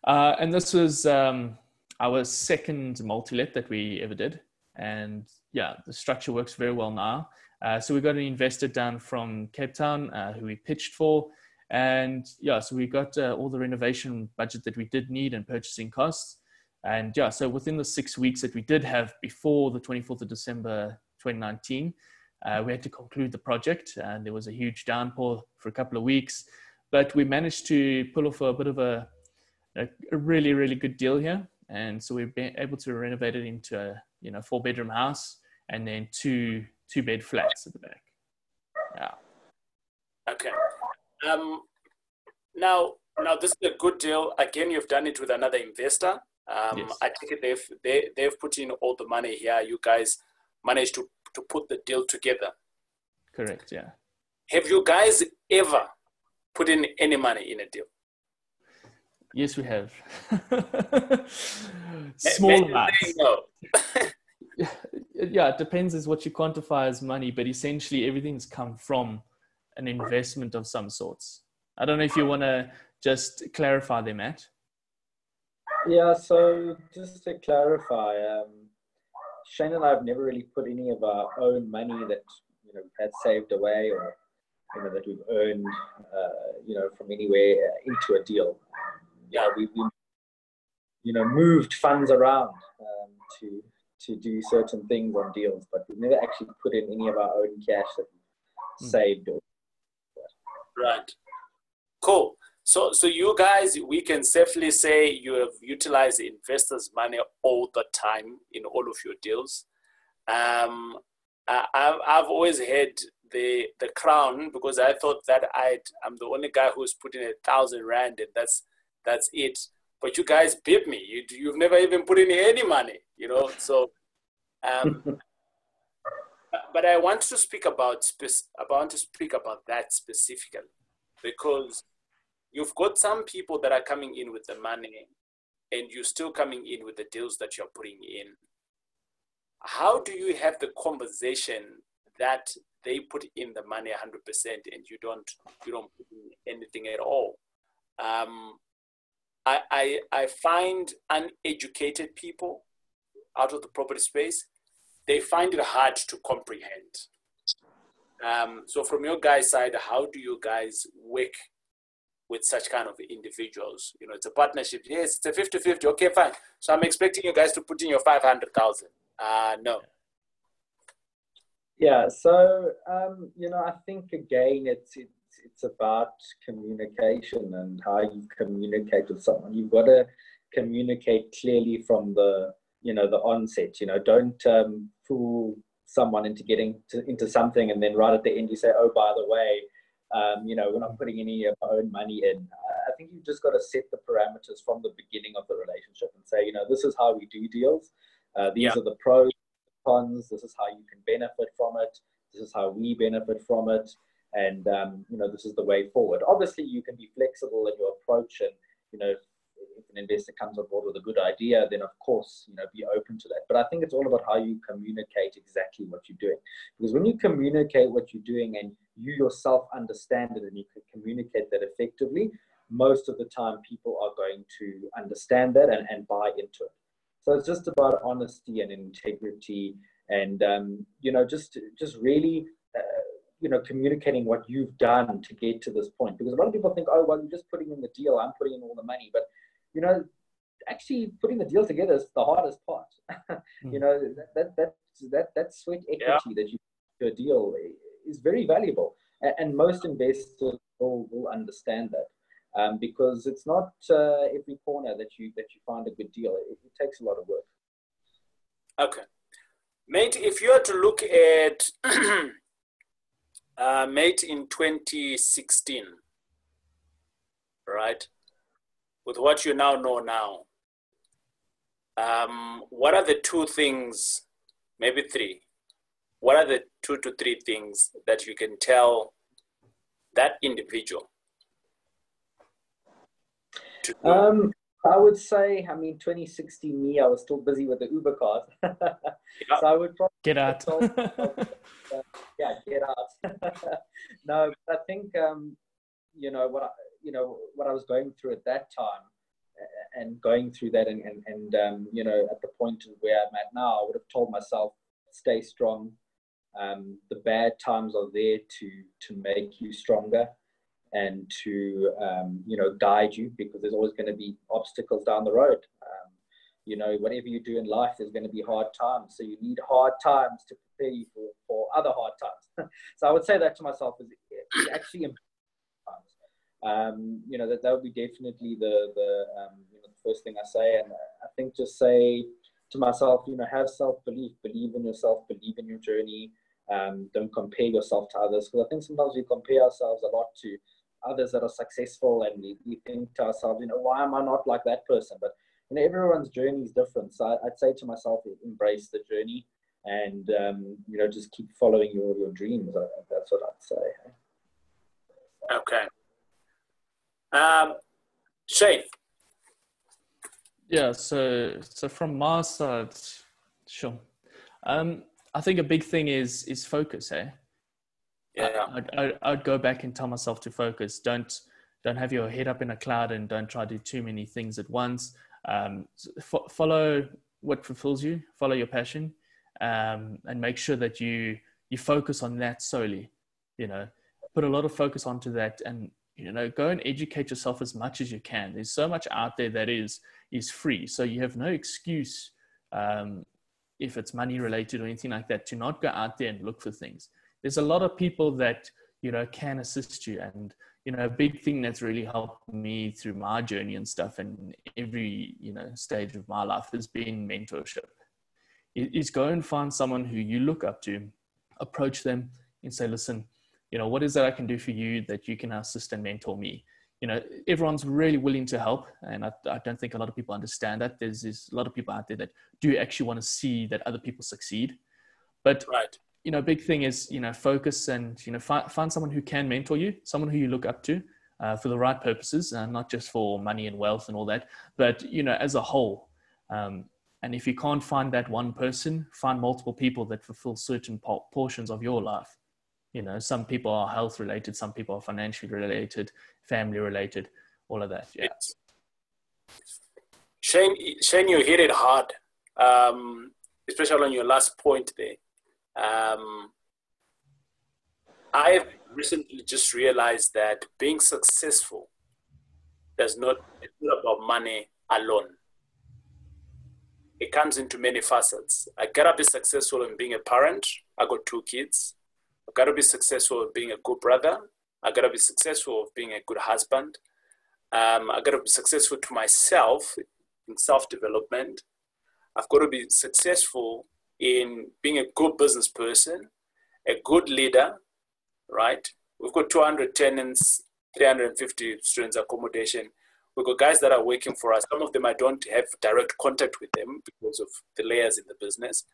Uh, and this was um, our second multi-let that we ever did. And yeah, the structure works very well now. Uh, so we got an investor down from Cape Town uh, who we pitched for. And yeah, so we got uh, all the renovation budget that we did need and purchasing costs. And yeah, so within the six weeks that we did have before the 24th of December 2019, uh, we had to conclude the project. And there was a huge downpour for a couple of weeks. But we managed to pull off a bit of a, a, a really, really good deal here. And so we've been able to renovate it into a you know four bedroom house and then two two bed flats at the back. Yeah. Okay. Um, now, now this is a good deal. Again, you've done it with another investor. Um, Yes. I think they've they, they've put in all the money here. You guys managed to to put the deal together. Correct. Yeah. Have you guys ever put in any money in a deal? Yes, we have. Small amounts. they know. Yeah, it depends as what you quantify as money, but essentially everything's come from an investment of some sorts. I don't know if you want to just clarify there, Matt. Yeah, so just to clarify, um, Shane and I have never really put any of our own money that you know we've had saved away or you know that we've earned, uh, you know, from anywhere uh, into a deal. Yeah, we, we you know moved funds around um, to to do certain things on deals, but we've never actually put in any of our own cash that we've Hmm. saved. Or, Right. Cool. So, so you guys, we can safely say you have utilized investors' money all the time in all of your deals. Um, I, I've, I've always had the the crown because I thought that I I'm the only guy who's putting a thousand rand and that's that's it. But you guys beat me. You you've never even put in any money, you know. So, um, but I want to speak about I want to speak about that specifically because you've got some people that are coming in with the money and you're still coming in with the deals that you're putting in. How do you have the conversation that they put in the money 100% and you don't you don't put in anything at all? Um, I, I, I find uneducated people out of the property space they find it hard to comprehend. Um, so, from your guys' side, how do you guys work with such kind of individuals? You know, it's a partnership. Yes, it's a 50 50. Okay, fine. So, I'm expecting you guys to put in your 500,000. Uh, no. Yeah, so um, you know, I think again, it's it's it's about communication and how you communicate with someone. You've got to communicate clearly from the you know the onset. You know, don't um, fool someone into getting to, into something and then right at the end you say, oh, by the way, um, you know, we're not putting any of our own money in. I think you've just got to set the parameters from the beginning of the relationship and say, you know, this is how we do deals. Uh, these Yeah. are the pros, cons. This is how you can benefit from it. This is how we benefit from it. And, um, you know, this is the way forward. Obviously, you can be flexible in your approach and, you know, investor comes on board with a good idea, then of course, you know, be open to that. But I think it's all about how you communicate exactly what you're doing. Because when you communicate what you're doing and you yourself understand it and you can communicate that effectively, most of the time people are going to understand that and, and buy into it. So it's just about honesty and integrity and, um, you know, just, just really, uh, you know, communicating what you've done to get to this point. Because a lot of people think, oh, well, you're just putting in the deal, I'm putting in all the money. But you know, actually putting the deal together is the hardest part. you know, that, that, that, that, that sweat equity that you put to a deal is very valuable. And, and most investors will, will understand that um, because it's not uh, every corner that you, that you find a good deal. It, it takes a lot of work. Okay. Matt, if you were to look at, uh, Matt, in 2016, right, with what you now know now, um, what are the two things, maybe three, what are the two to three things that you can tell that individual? Um, I would say, I mean, 2016 me, I was still busy with the Uber cars. So I would probably get out. yeah, get out. no, I think um, you know what I, you know what I was going through at that time, and going through that, and and, and um, you know at the point of where I'm at now, I would have told myself, stay strong. Um, the bad times are there to to make you stronger and to um, you know guide you because there's always going to be obstacles down the road. Um, you know whatever you do in life there's going to be hard times. So you need hard times to prepare you for, for other hard times. So i would say that to myself is, actually um, you know that, that would be definitely the the, um, you know, the first thing i say and i think just say to myself you know have self-belief believe in yourself believe in your journey um, don't compare yourself to others because i think sometimes we compare ourselves a lot to others that are successful and we, we think to ourselves, you know, why am I not like that person? But you know, everyone's journey is different. So I, would say to myself, embrace the journey and um, you know, just keep following your, your dreams. I that's what I'd say. Okay. Um, Shane. Yeah, so so from my side, sure. Um, I think a big thing is is focus, eh? yeah. I'd, I'd, I'd, go back and tell myself to focus. Don't don't have your head up in a cloud and don't try to do too many things at once. Um, f- follow what fulfills you. Follow your passion, um, and make sure that you you focus on that solely. You know, put a lot of focus onto that, and you know, go and educate yourself as much as you can. There's so much out there that is is free, so you have no excuse. Um, if it's money related or anything like that, to not go out there and look for things there's a lot of people that you know can assist you and you know a big thing that's really helped me through my journey and stuff and every you know stage of my life has been mentorship is go and find someone who you look up to approach them and say listen you know what is that i can do for you that you can assist and mentor me you know everyone's really willing to help and i, I don't think a lot of people understand that there's, there's a lot of people out there that do actually want to see that other people succeed but right you know, big thing is, you know, focus and, you know, find, find someone who can mentor you, someone who you look up to uh, for the right purposes, uh, not just for money and wealth and all that, but, you know, as a whole. Um, and if you can't find that one person, find multiple people that fulfill certain po- portions of your life. You know, some people are health related, some people are financially related, family related, all of that. Yeah. Shane, Shane, you hit it hard, um, especially on your last point there um, I've recently just realized that being successful does not, it's not about money alone. It comes into many facets. I gotta be successful in being a parent. I got two kids. I gotta be successful in being a good brother. I've gotta be successful of being a good husband. Um, I gotta be successful to myself in self development. I've got to be successful in being a good business person, a good leader, right? We've got 200 tenants, 350 students accommodation. We've got guys that are working for us. Some of them I don't have direct contact with them because of the layers in the business.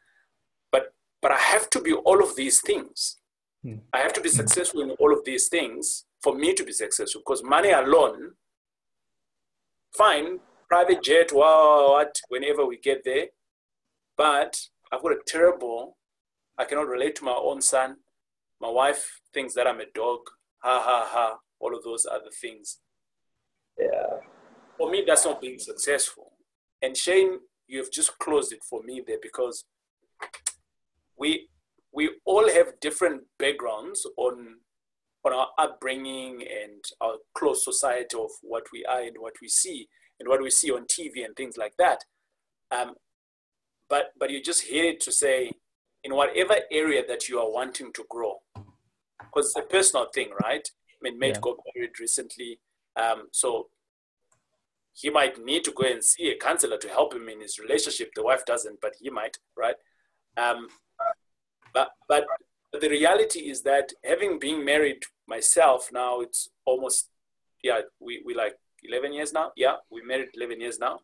But but I have to be all of these things. Hmm. I have to be successful in all of these things for me to be successful. Because money alone, fine, private jet, wow, what, whenever we get there. But I've got a terrible, I cannot relate to my own son. My wife thinks that I'm a dog. Ha ha ha. All of those other things. Yeah. For me, that's not being successful. And Shane, you have just closed it for me there because we we all have different backgrounds on on our upbringing and our close society of what we are and what we see and what we see on TV and things like that. Um, but but you just hear it to say in whatever area that you are wanting to grow because it's a personal thing right i mean Matt yeah. got married recently um, so he might need to go and see a counselor to help him in his relationship the wife doesn't but he might right um, but but the reality is that having been married myself now it's almost yeah we, we like 11 years now yeah we married 11 years now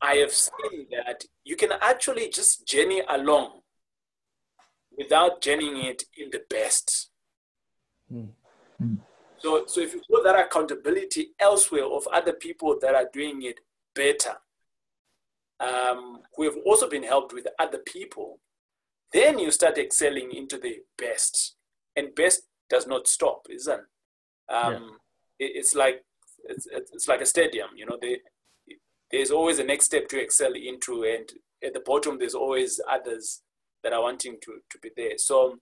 I have seen that you can actually just journey along without journeying it in the best. Mm. So, so if you put that accountability elsewhere of other people that are doing it better, um, who have also been helped with other people, then you start excelling into the best. And best does not stop, isn't um, yeah. it, it's like it's, it's like a stadium, you know. They, there's always a next step to excel into, and at the bottom there's always others that are wanting to to be there. So,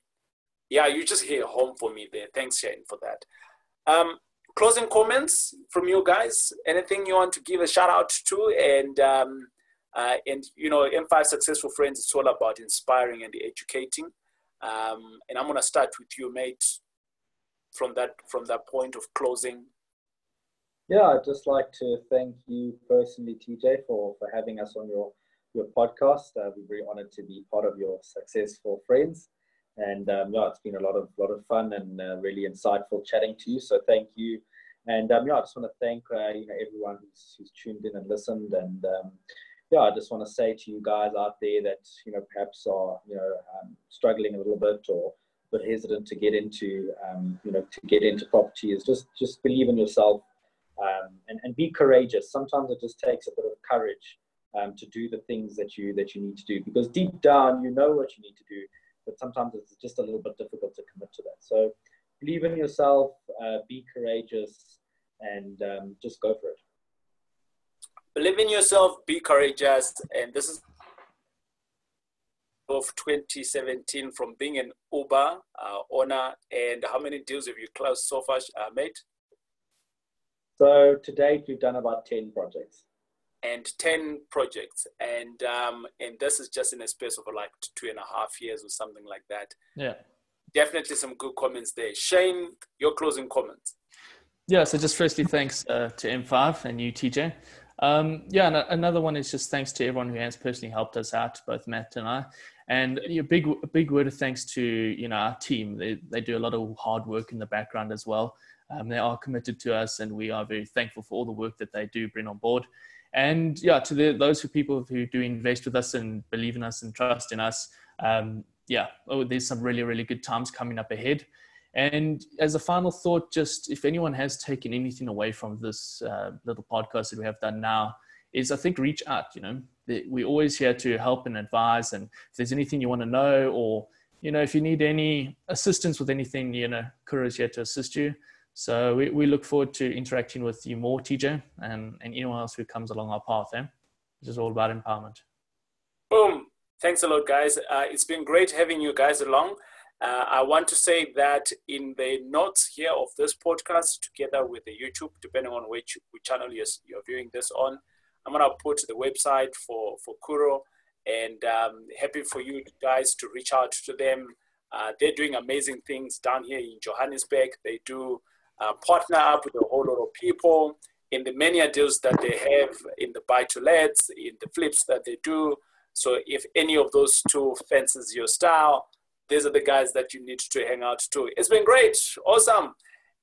yeah, you just hit home for me there. Thanks, Shane, for that. Um, closing comments from you guys. Anything you want to give a shout out to, and um, uh, and you know, M5 Successful Friends. is all about inspiring and educating. Um, and I'm gonna start with you, mate. From that from that point of closing, yeah, I'd just like to thank you personally, TJ, for, for having us on your, your podcast. Uh, we're very honored to be part of your successful friends. And um, yeah, it's been a lot of lot of fun and uh, really insightful chatting to you. So thank you. And um, yeah, I just want to thank uh, you know everyone who's, who's tuned in and listened. And um, yeah, I just want to say to you guys out there that you know perhaps are you know um, struggling a little bit or but hesitant to get into um, you know to get into property is just just believe in yourself um, and, and be courageous. Sometimes it just takes a bit of courage um, to do the things that you that you need to do because deep down you know what you need to do, but sometimes it's just a little bit difficult to commit to that. So believe in yourself, uh, be courageous, and um, just go for it. Believe in yourself, be courageous, and this is of 2017 from being an Uber uh, owner. And how many deals have you closed so far, uh, mate? So to date, we've done about 10 projects. And 10 projects. And um, and this is just in a space of like two and a half years or something like that. Yeah. Definitely some good comments there. Shane, your closing comments. Yeah, so just firstly, thanks uh, to M5 and you, TJ. Um, yeah, and another one is just thanks to everyone who has personally helped us out, both Matt and I. And a big, a big word of thanks to you know our team. They, they do a lot of hard work in the background as well. Um, they are committed to us, and we are very thankful for all the work that they do bring on board. And yeah, to the, those who people who do invest with us and believe in us and trust in us, um, yeah, oh, there's some really really good times coming up ahead. And as a final thought, just if anyone has taken anything away from this uh, little podcast that we have done now, is I think reach out. You know, we're always here to help and advise. And if there's anything you want to know, or you know, if you need any assistance with anything, you know, Kura is here to assist you. So we, we look forward to interacting with you more, TJ, and, and anyone else who comes along our path, eh? Which is all about empowerment. Boom. Thanks a lot, guys. Uh, it's been great having you guys along. Uh, I want to say that in the notes here of this podcast, together with the YouTube, depending on which, which channel you're, you're viewing this on, I'm going to put the website for, for Kura and um, happy for you guys to reach out to them. Uh, they're doing amazing things down here in Johannesburg. They do uh, partner up with a whole lot of people in the many deals that they have in the buy to lets, in the flips that they do. So if any of those two fences your style, these are the guys that you need to hang out to. It's been great, awesome.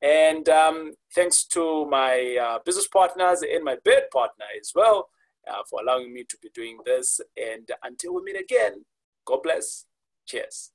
And um, thanks to my uh, business partners and my bed partner as well uh, for allowing me to be doing this. And until we meet again, God bless. Cheers.